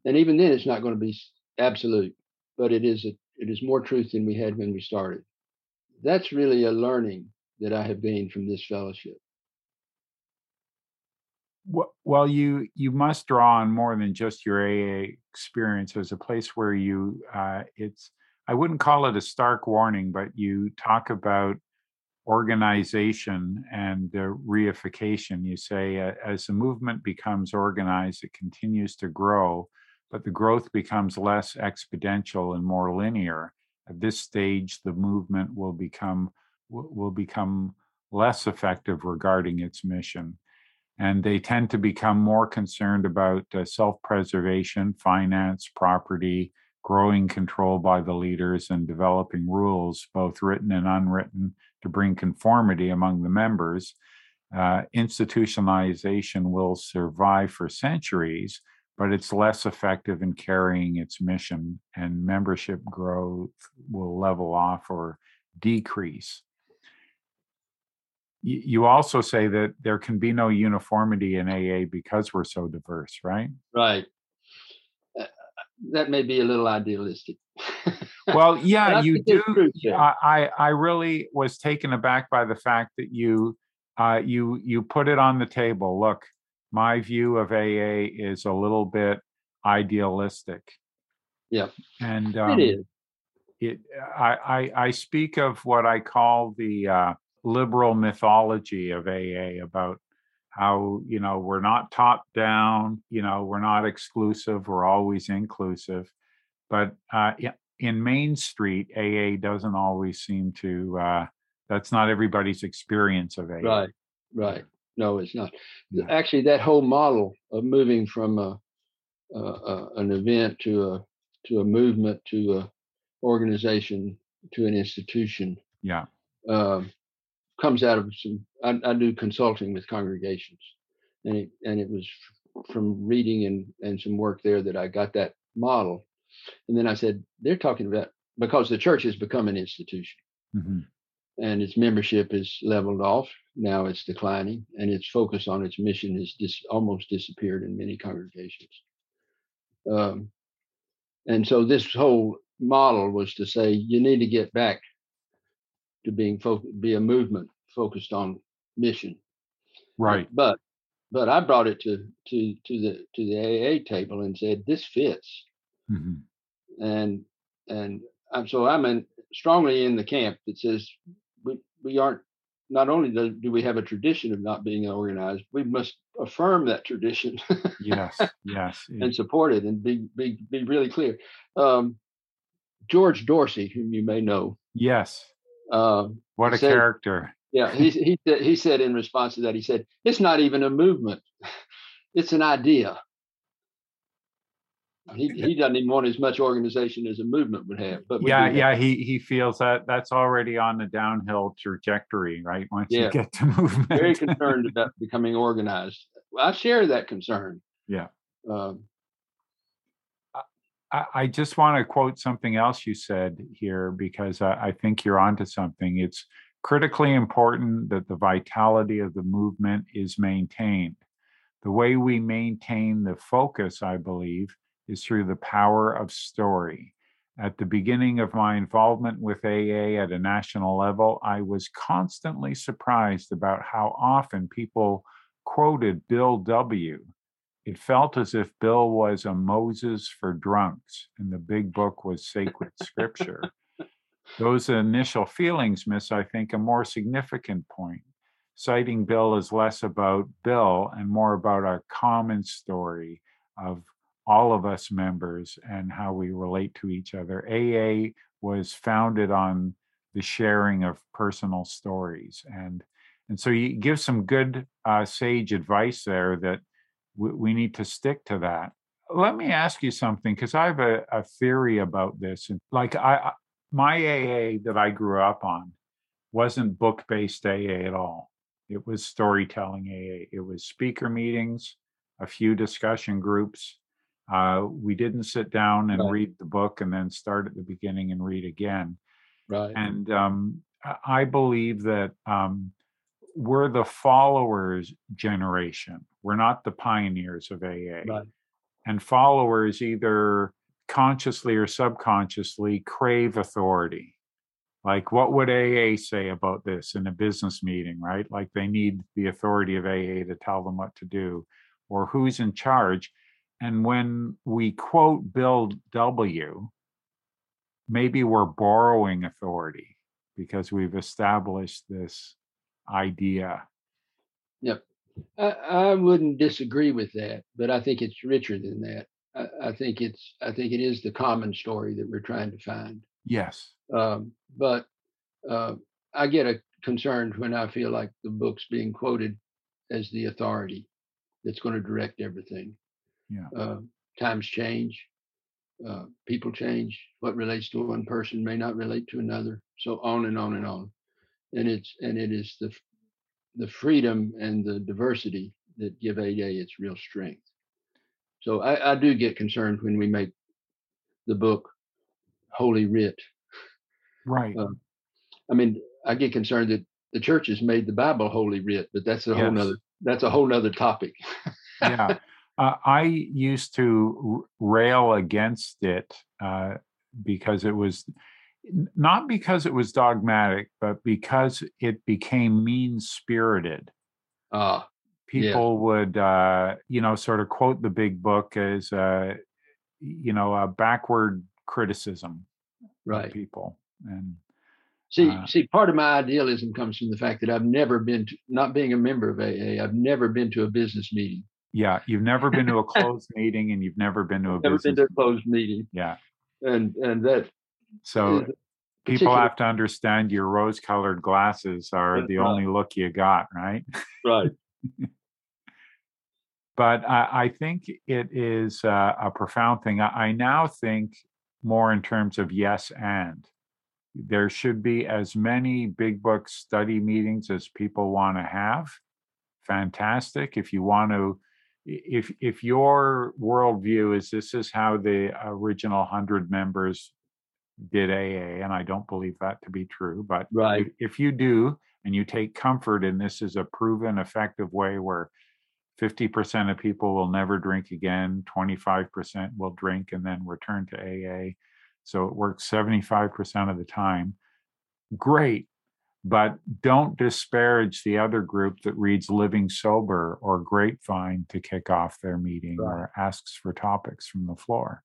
and even then, it's not going to be absolute, but it is a, it is more truth than we had when we started. That's really a learning that I have gained from this fellowship. Well, you you must draw on more than just your AA experience as a place where you uh, it's I wouldn't call it a stark warning, but you talk about organization and the reification. You say, uh, as the movement becomes organized, it continues to grow, but the growth becomes less exponential and more linear. At this stage, the movement will become will become less effective regarding its mission. And they tend to become more concerned about uh, self preservation, finance, property, growing control by the leaders, and developing rules, both written and unwritten, to bring conformity among the members. Uh, institutionalization will survive for centuries, but it's less effective in carrying its mission, and membership growth will level off or decrease. You also say that there can be no uniformity in AA because we're so diverse, right? Right. Uh, that may be a little idealistic. well, yeah, you do. I, I really was taken aback by the fact that you uh, you you put it on the table. Look, my view of AA is a little bit idealistic. Yeah, and um, it is. It, I, I, I speak of what I call the uh, liberal mythology of AA about how you know we're not top down, you know we're not exclusive, we're always inclusive, but uh, in Main Street, AA doesn't always seem to. Uh, that's not everybody's experience of AA. Right, right. No, it's not. Yeah. Actually, that whole model of moving from a, a, a, an event to a to a movement to a organization to an institution. Yeah. Um, comes out of some. I, I do consulting with congregations, and it and it was from reading and and some work there that I got that model and then I said, they're talking about because the church has become an institution mm-hmm. and its membership is leveled off. Now it's declining and its focus on its mission has dis- almost disappeared in many congregations. Um, and so this whole model was to say you need to get back to being fo- be a movement focused on mission. Right. But but I brought it to to to the to the AA table and said this fits. Mm-hmm. And and I'm, so I'm in, strongly in the camp that says we we aren't not only do, do we have a tradition of not being organized, we must affirm that tradition. yes, yes, and support it and be be be really clear. Um, George Dorsey, whom you may know. Yes. Um, what a said, character. Yeah, he he he said in response to that, he said, "It's not even a movement; it's an idea." he, he doesn't even want as much organization as a movement would have. But yeah, yeah, he he feels that that's already on the downhill trajectory, right? Once yeah. you get to movement, very concerned about becoming organized. I share that concern. Yeah. Um, I, just want to quote something else you said here because I, I think you're onto something. It's critically important that the vitality of the movement is maintained. The way we maintain the focus, I believe, is through the power of story. At the beginning of my involvement with AA at a national level, I was constantly surprised about how often people quoted Bill W. It felt as if Bill was a Moses for drunks and the big book was sacred scripture. Those initial feelings miss, I think, a more significant point. Citing Bill is less about Bill and more about our common story of all of us members and how we relate to each other. AA was founded on the sharing of personal stories, and and so you give some good uh, sage advice there that we, we need to stick to that. Let me ask you something because I have a, a theory about this. And like I, my AA that I grew up on wasn't book based AA at all. It was storytelling AA. It was speaker meetings, a few discussion groups. Uh, we didn't sit down and Right. read the book and then start at the beginning and read again. Right. And um, I I believe that um, we're the followers generation. We're not the pioneers of AA. Right. And followers either consciously or subconsciously crave authority. Like, what would AA say about this in a business meeting, right? Like, they need the authority of AA to tell them what to do or who's in charge. And when we quote Bill W., maybe we're borrowing authority because we've established this idea. Yep. I, I wouldn't disagree with that, but I think it's richer than that. I, I think it's I think it is the common story that we're trying to find. Yes. Um, but uh, I get a concerned when I feel like the book's being quoted as the authority that's going to direct everything. Yeah. Uh, times change, uh, people change. What relates to one person may not relate to another. So on and on and on. And it's and it is the the freedom and the diversity that give AA its real strength. So I, I do get concerned when we make the book holy writ. Right. Uh, I mean, I get concerned that the church has made the Bible holy writ, but that's a whole Yes. nother that's a whole nother topic. yeah. Uh, I used to r- rail against it uh, because it was not because it was dogmatic, but because it became mean spirited. Ah, People would, uh, you know, sort of quote the big book as, uh, you know, a backward criticism of right. people. And See, Uh, see, part of my idealism comes from the fact that I've never been to, not being a member of AA, I've never been to a business meeting. yeah, you've never been to a closed meeting and you've never been to a Never been business. to a closed meeting, yeah. and and that So people have to understand your rose colored glasses are the right. only look you got, right? right. But I, I think it is uh, a profound thing. I, I now think more in terms of yes and. There should be as many big book study meetings as people want to have. Fantastic. If you want to, if if your worldview is this is how the original hundred members did AA, and I don't believe that to be true, but Right. if, you do and you take comfort in this is a proven effective way where 50% of people will never drink again 25% will drink and then return to aa so it works 75% of the time great but don't disparage the other group that reads living sober or grapevine to kick off their meeting Right. or asks for topics from the floor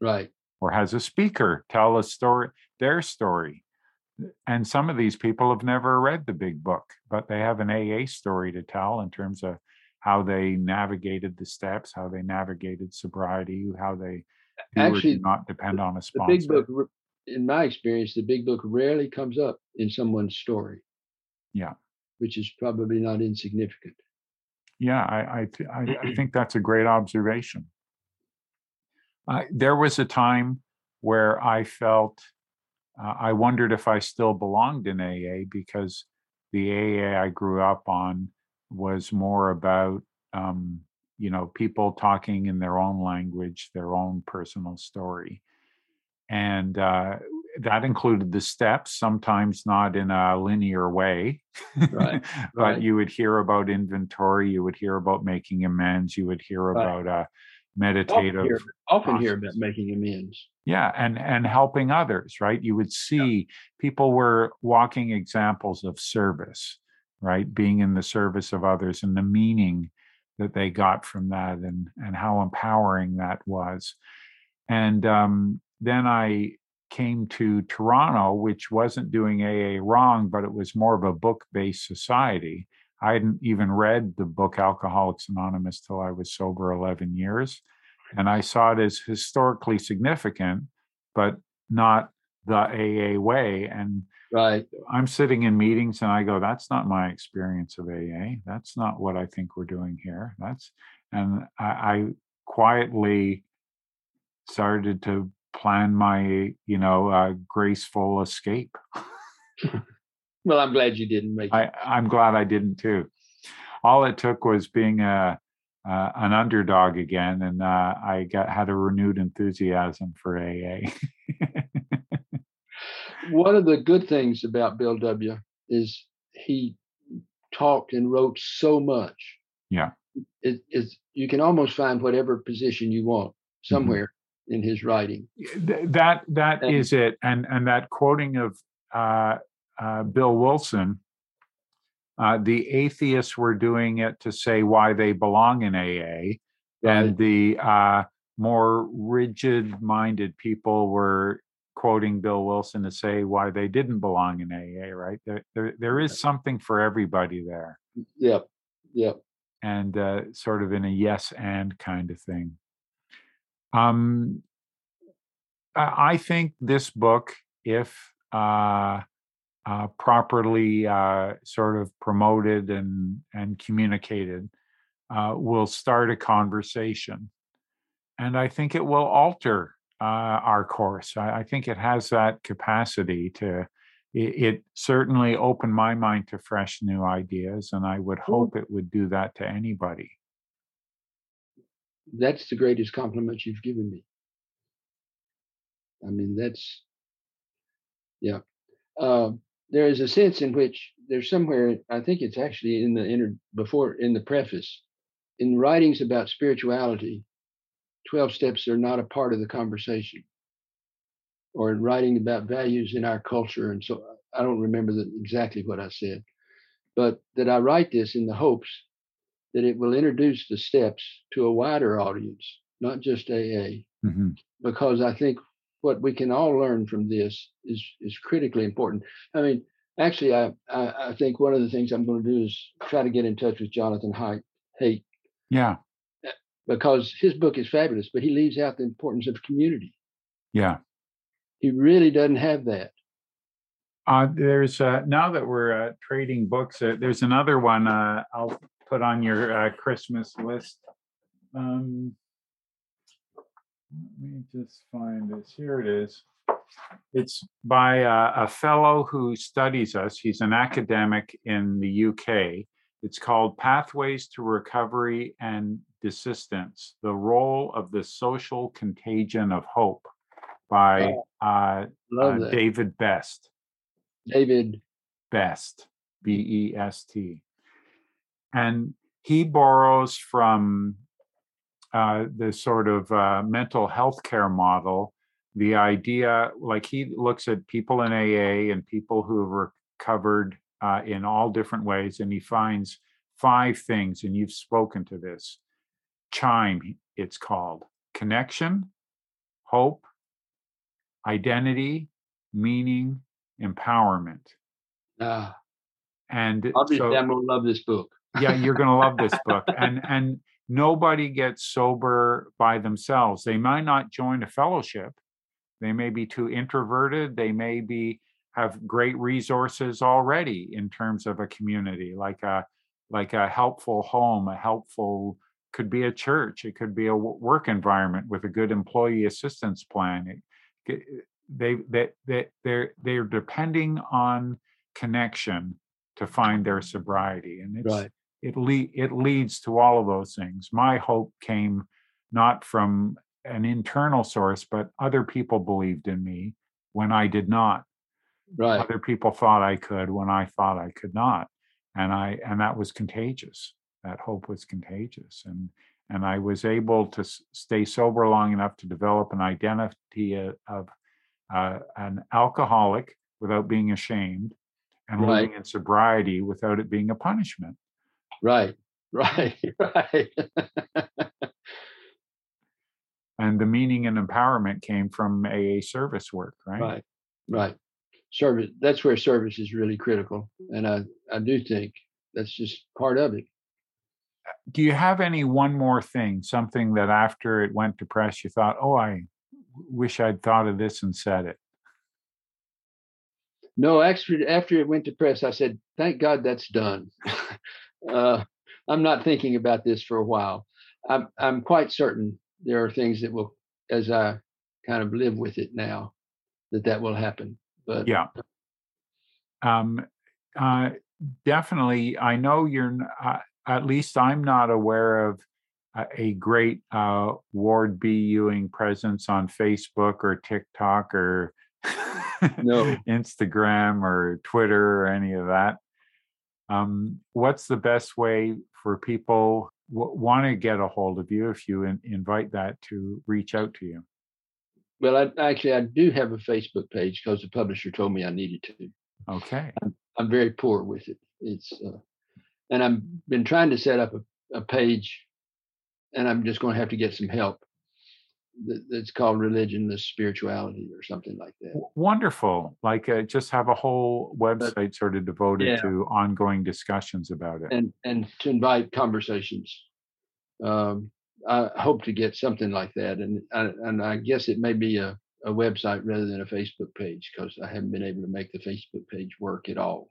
Right. Or has a speaker tell a story their story and some of these people have never read the big book but they have an aa story to tell in terms of how they navigated the steps how they navigated sobriety how they Actually, not depend on a The sponsor big book, in my experience, the big book rarely comes up in someone's story. Yeah. Which is probably not insignificant. Yeah, I I, th- I, I think that's a great observation. There was a time where I felt uh, I wondered if I still belonged in AA because the AA I grew up on was more about um, you know people talking in their own language, their own personal story, and uh, that included the steps, sometimes not in a linear way, Right, but right. you would hear about inventory, you would hear about making amends, you would hear Right. about uh, Often meditative hear, often hear about making amends. yeah and and helping others right? You would see people were walking examples of service right? Being in the service of others and the meaning that they got from that and and how empowering that was. And um, then i came to toronto which wasn't doing aa wrong but it was more of a book-based society i hadn't even read the book alcoholics anonymous till i was sober 11 years and I saw it as historically significant, but not the AA way. And Right. I'm sitting in meetings and I go, that's not my experience of AA. That's not what I think we're doing here. That's and I, I quietly started to plan my, you know, uh, graceful escape. well, I'm glad you didn't make. I, I'm glad I didn't too. All it took was being a uh, an underdog again, and uh, I got had a renewed enthusiasm for AA. One of the good things about Bill W. is he talked and wrote so much. Yeah, it, it's you can almost find whatever position you want mm-hmm. somewhere mm-hmm. in his writing. That that and, is it, and and that quoting of uh, uh Bill Wilson uh, the atheists were doing it to say why they belong in AA, and the uh, more rigid-minded people were quoting Bill Wilson to say why they didn't belong in AA. Right? There, there, there is something for everybody there. Yep. Yep. And uh, sort of in a yes and kind of thing. Um, I think this book, if uh, uh, properly uh, sort of promoted and and communicated uh, will start a conversation, and I think it will alter uh, our course. I, I, think it has that capacity to. It, it, certainly opened my mind to fresh new ideas, and I would hope it would do that to anybody. That's the greatest compliment you've given me. I mean, that's yeah. Um, there is a sense in which there's somewhere i think it's actually in the inner before in the preface in writings about spirituality 12 steps are not a part of the conversation or in writing about values in our culture and so i don't remember the, exactly what i said but that i write this in the hopes that it will introduce the steps to a wider audience not just aa mm-hmm. because i think what we can all learn from this is is critically important. I mean, actually, I, I, I think one of the things I'm going to do is try to get in touch with Jonathan Haidt. Haidt. Yeah. Because his book is fabulous, but he leaves out the importance of community. Yeah. He really doesn't have that. Uh, there's uh, now that we're uh, trading books. Uh, there's another one uh, I'll put on your uh, Christmas list. Um, let me just find this. Here it is. It's by a, a fellow who studies us. He's an academic in the UK. It's called Pathways to Recovery and Desistance The Role of the Social Contagion of Hope by uh, uh, David Best. David Best, B E S T. And he borrows from uh, the sort of uh, mental health care model, the idea, like he looks at people in AA and people who have recovered uh, in all different ways, and he finds five things, and you've spoken to this. Chime, it's called connection, hope, identity, meaning, empowerment. Ah. And obviously, so, I'm gonna love this book. yeah, you're gonna love this book. And and nobody gets sober by themselves. They might not join a fellowship. They may be too introverted. They may be have great resources already in terms of a community, like a like a helpful home, a helpful could be a church, it could be a work environment with a good employee assistance plan. It, they they they they're they're depending on connection to find their sobriety, and it's right it le- it leads to all of those things. My hope came not from an internal source, but other people believed in me when I did not. Right. Other people thought I could when I thought I could not, and I and that was contagious. That hope was contagious, and and I was able to stay sober long enough to develop an identity of uh, an alcoholic without being ashamed, and right. living in sobriety without it being a punishment. Right, right, right. and the meaning and empowerment came from AA service work, right? Right, right. Service, that's where service is really critical. And I, I do think that's just part of it. Do you have any one more thing, something that after it went to press, you thought, oh, I wish I'd thought of this and said it? No, actually, after it went to press, I said, thank God that's done. uh, I'm not thinking about this for a while. I'm I'm quite certain there are things that will, as I kind of live with it now, that that will happen. But yeah, um, uh, definitely. I know you're. Uh, at least I'm not aware of a great uh, Ward B. Ewing presence on Facebook or TikTok or no. Instagram or Twitter or any of that. Um, what's the best way for people w- want to get a hold of you if you in- invite that to reach out to you? Well, I, actually, I do have a Facebook page because the publisher told me I needed to. Okay. I'm, I'm very poor with it. It's uh, and I've been trying to set up a, a page, and I'm just going to have to get some help that's called religionless spirituality or something like that. Wonderful. Like uh, just have a whole website but, sort of devoted yeah. to ongoing discussions about it. And and to invite conversations. Um, I hope to get something like that. And I, and I guess it may be a, a website rather than a Facebook page because I haven't been able to make the Facebook page work at all.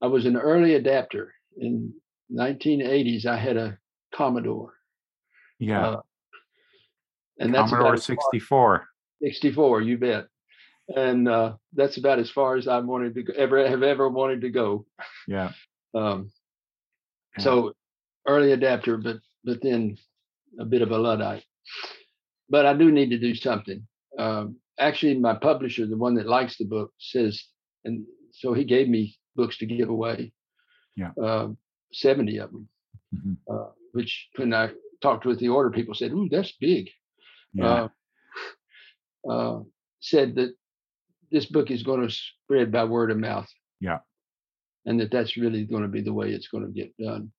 I was an early adapter. In 1980s, I had a Commodore. Yeah. Uh, and that's Commodore 64. 64, you bet. And uh, that's about as far as I wanted to go, ever have ever wanted to go. Yeah. Um, yeah. So early adapter, but but then a bit of a luddite. But I do need to do something. Um, actually, my publisher, the one that likes the book, says, and so he gave me books to give away. Yeah. Uh, 70 of them, mm-hmm. uh, which when I talked with the order people said, "Ooh, that's big." Yeah. uh, uh, said that this book is going to spread by word of mouth. Yeah. And that that's really going to be the way it's going to get done.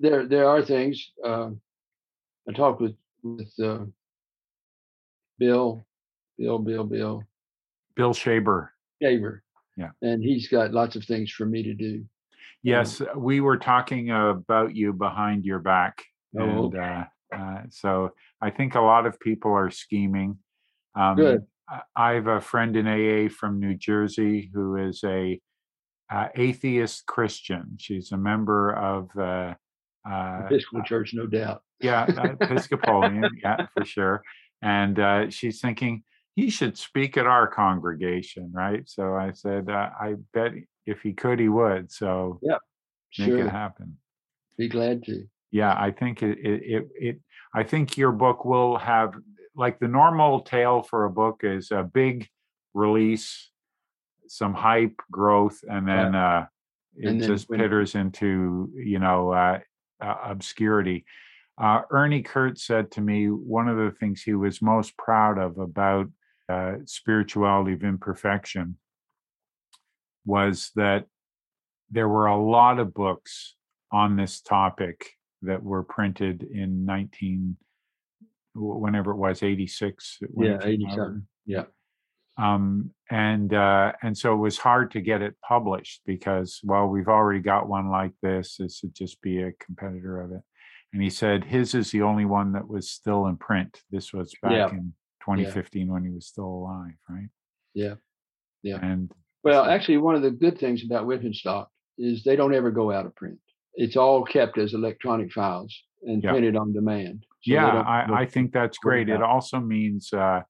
There, there are things. Uh, I talked with with uh, Bill, Bill, Bill, Bill, Bill Shaber. Shaber. Yeah. And he's got lots of things for me to do. Yes, um, we were talking about you behind your back. Oh, and, okay. uh, uh, so I think a lot of people are scheming. Um, Good. I have a friend in AA from New Jersey who is a uh, atheist Christian. She's a member of uh, uh, Episcopal Church, no doubt. yeah, Episcopalian, yeah, for sure. And uh, she's thinking he should speak at our congregation, right? So I said, uh, I bet if he could, he would. So yeah, make sure. it happen. Be glad to yeah i think it, it it, it i think your book will have like the normal tale for a book is a big release some hype growth and then yeah. uh it and just pitters into you know uh, uh, obscurity uh, ernie kurtz said to me one of the things he was most proud of about uh, spirituality of imperfection was that there were a lot of books on this topic that were printed in 19 whenever it was 86 yeah 87 yeah. Um, and uh, and so it was hard to get it published because well we've already got one like this this would just be a competitor of it. And he said his is the only one that was still in print. This was back yeah. in 2015 yeah. when he was still alive right? Yeah yeah. And well actually one of the good things about Stock is they don't ever go out of print it's all kept as electronic files and printed on demand. So yeah I, I think that's great it also means uh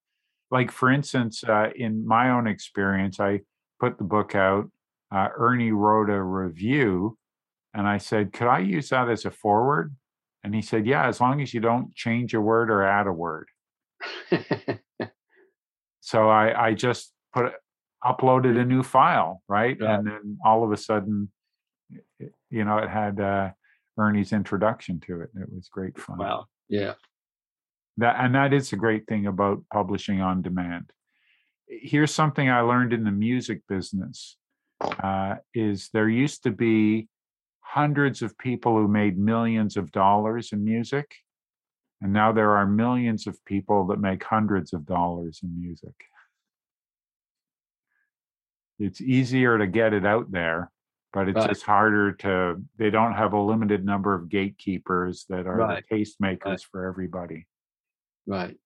like for instance uh in my own experience i put the book out uh ernie wrote a review and i said could i use that as a forward and he said yeah as long as you don't change a word or add a word so i i just put uploaded a new file right Right. and then all of a sudden you know it had uh ernie's introduction to it it was great fun wow. Yeah. that and that is a great thing about publishing on demand here's something i learned in the music business uh, is there used to be hundreds of people who made millions of dollars in music and now there are millions of people that make hundreds of dollars in music it's easier to get it out there but it's Right. just harder to they don't have a limited number of gatekeepers that are Right. the tastemakers Right. for everybody Right.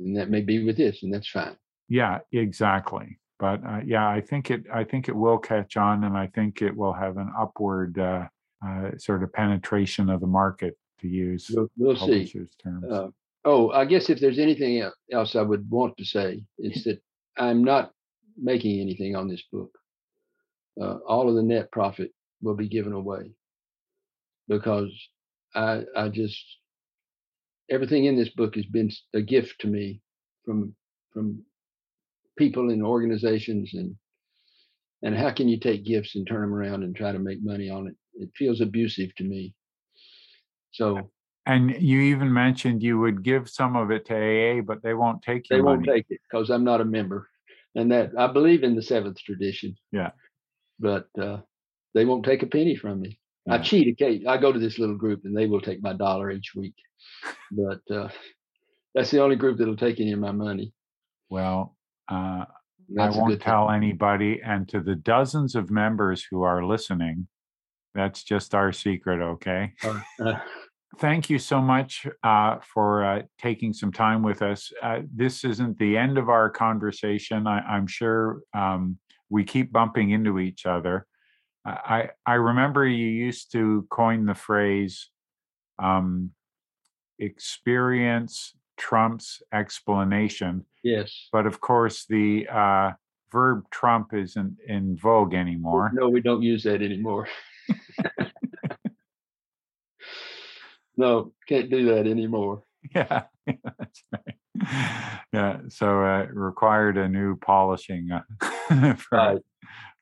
And that may be with this, and that's fine. Yeah, exactly. But uh, yeah, I think it. I think it will catch on, and I think it will have an upward uh, uh, sort of penetration of the market to use we'll, we'll see. terms. Uh, oh, I guess if there's anything else I would want to say, it's that I'm not making anything on this book. Uh, all of the net profit will be given away because I I just everything in this book has been a gift to me from from people and organizations and and how can you take gifts and turn them around and try to make money on it? It feels abusive to me. So and you even mentioned you would give some of it to aa but they won't take they won't take it because i'm not a member. And that i believe in the seventh tradition. Yeah but uh, they won't take a penny from me yeah. i cheat okay i go to this little group and they will take my dollar each week but uh, that's the only group that'll take any of my money well uh, I won't tell thing. anybody. And to the dozens of members who are listening, that's just our secret, okay? Uh, Thank you so much uh, for uh, taking some time with us. Uh, this isn't the end of our conversation. I, am sure um, we keep bumping into each other. I, I remember you used to coin the phrase um, experience trumps explanation. Yes. But of course, the uh, verb trump isn't in vogue anymore. No, we don't use that anymore. no, can't do that anymore. Yeah, that's right. Yeah, so uh, it required a new polishing uh, for right.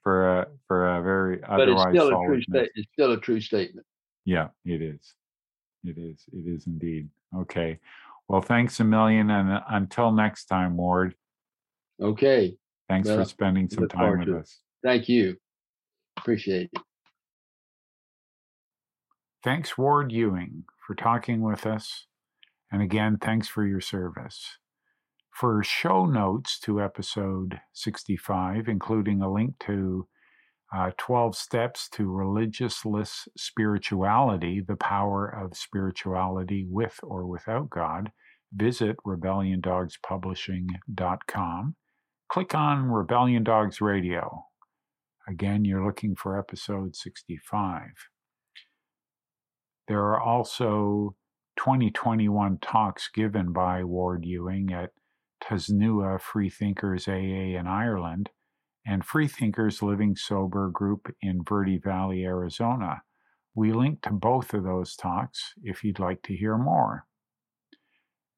for a for a very but it's still a true sta- It's still a true statement. Yeah, it is. It is. It is indeed. Okay. Well, thanks a million. And uh, until next time, Ward. Okay. Thanks well, for spending some time with us. Thank you. Appreciate it. Thanks, Ward Ewing, for talking with us. And again, thanks for your service. For show notes to episode 65, including a link to uh, 12 Steps to Religionless Spirituality, the power of spirituality with or without God, visit rebelliondogspublishing.com. Click on Rebellion Dogs Radio. Again, you're looking for episode 65. There are also 2021 talks given by Ward Ewing at Tasnua Freethinkers AA in Ireland and Freethinkers Living Sober group in Verde Valley, Arizona. We link to both of those talks if you'd like to hear more.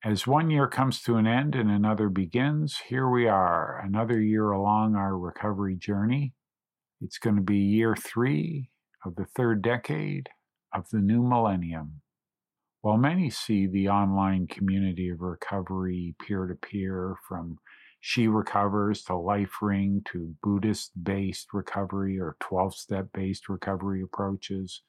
As one year comes to an end and another begins, here we are, another year along our recovery journey. It's going to be year three of the third decade of the new millennium. While many see the online community of recovery peer to peer from she Recovers to Life Ring to Buddhist based recovery or 12 step based recovery approaches.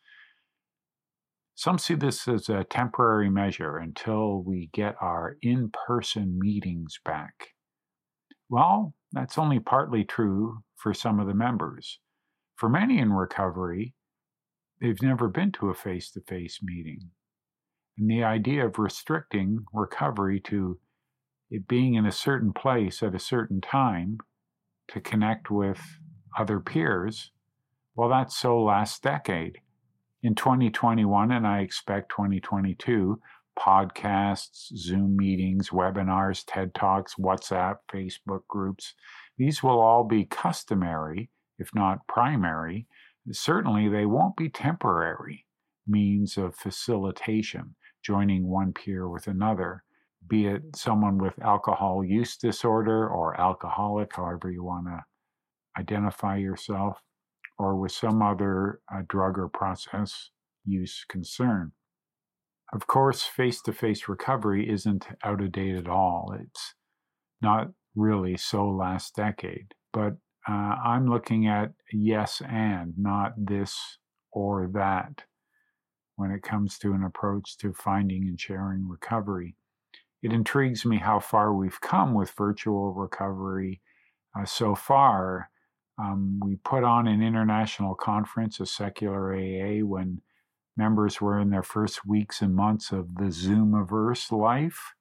Some see this as a temporary measure until we get our in person meetings back. Well, that's only partly true for some of the members. For many in recovery, they've never been to a face to face meeting. And the idea of restricting recovery to it being in a certain place at a certain time to connect with other peers, well, that's so last decade. In 2021, and I expect 2022, podcasts, Zoom meetings, webinars, TED Talks, WhatsApp, Facebook groups, these will all be customary, if not primary. Certainly, they won't be temporary means of facilitation, joining one peer with another be it someone with alcohol use disorder or alcoholic, however you want to identify yourself, or with some other uh, drug or process use concern. Of course, face to face recovery isn't out of date at all. It's not really so last decade, but uh, I'm looking at yes and, not this or that, when it comes to an approach to finding and sharing recovery it intrigues me how far we've come with virtual recovery uh, so far. Um, we put on an international conference, a secular AA, when members were in their first weeks and months of the Zoomiverse life.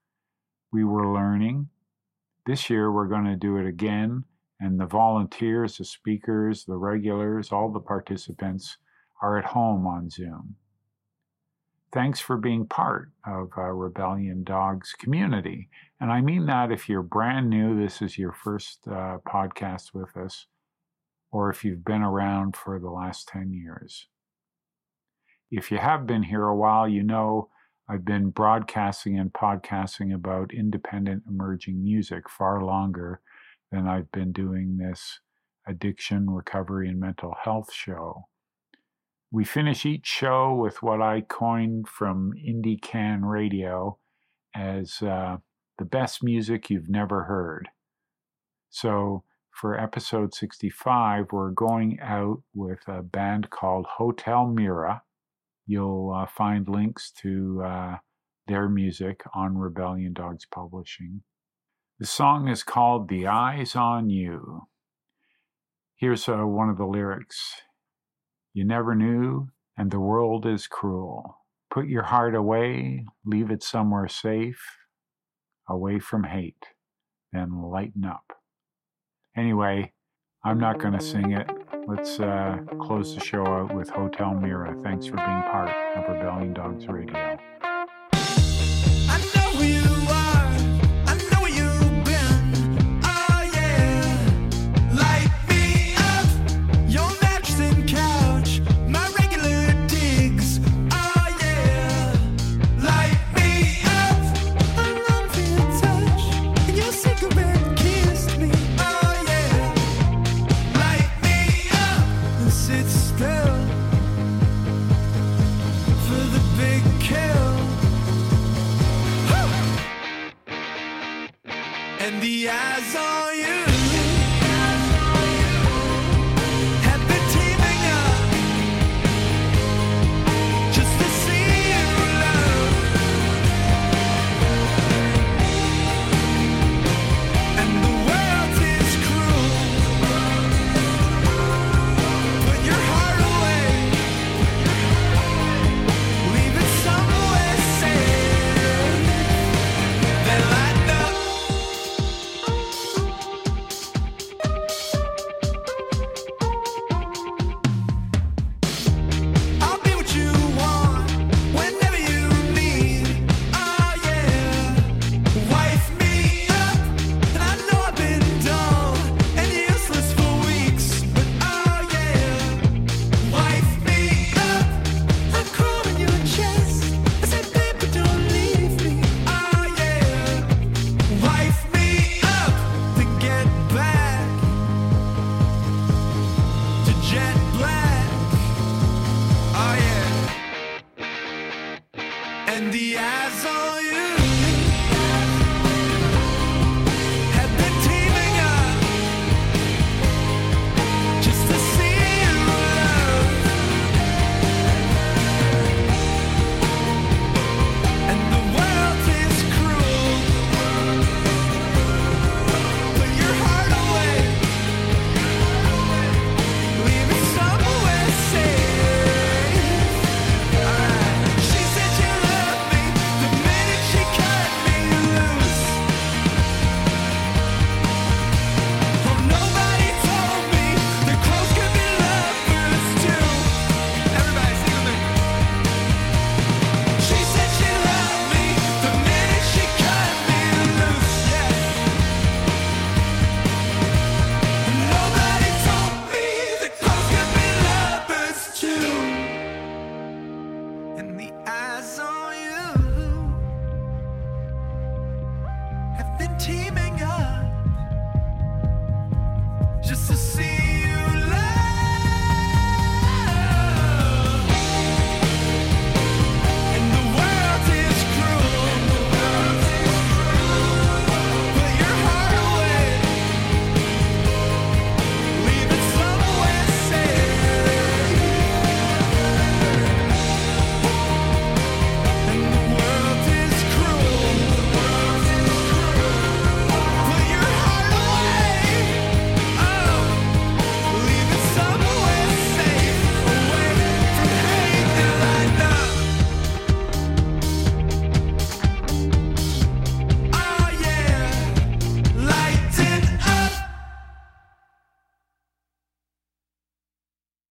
We were learning. This year, we're going to do it again, and the volunteers, the speakers, the regulars, all the participants are at home on Zoom. Thanks for being part of uh, Rebellion Dogs community. And I mean that if you're brand new, this is your first uh, podcast with us, or if you've been around for the last 10 years. If you have been here a while, you know I've been broadcasting and podcasting about independent emerging music far longer than I've been doing this addiction, recovery, and mental health show. We finish each show with what I coined from Indie Can Radio as uh, the best music you've never heard. So for episode 65, we're going out with a band called Hotel Mira. You'll uh, find links to uh, their music on Rebellion Dogs Publishing. The song is called The Eyes on You. Here's uh, one of the lyrics you never knew, and the world is cruel. Put your heart away, leave it somewhere safe, away from hate, then lighten up. Anyway, I'm not going to sing it. Let's uh, close the show out with Hotel Mira. Thanks for being part of Rebellion Dogs Radio.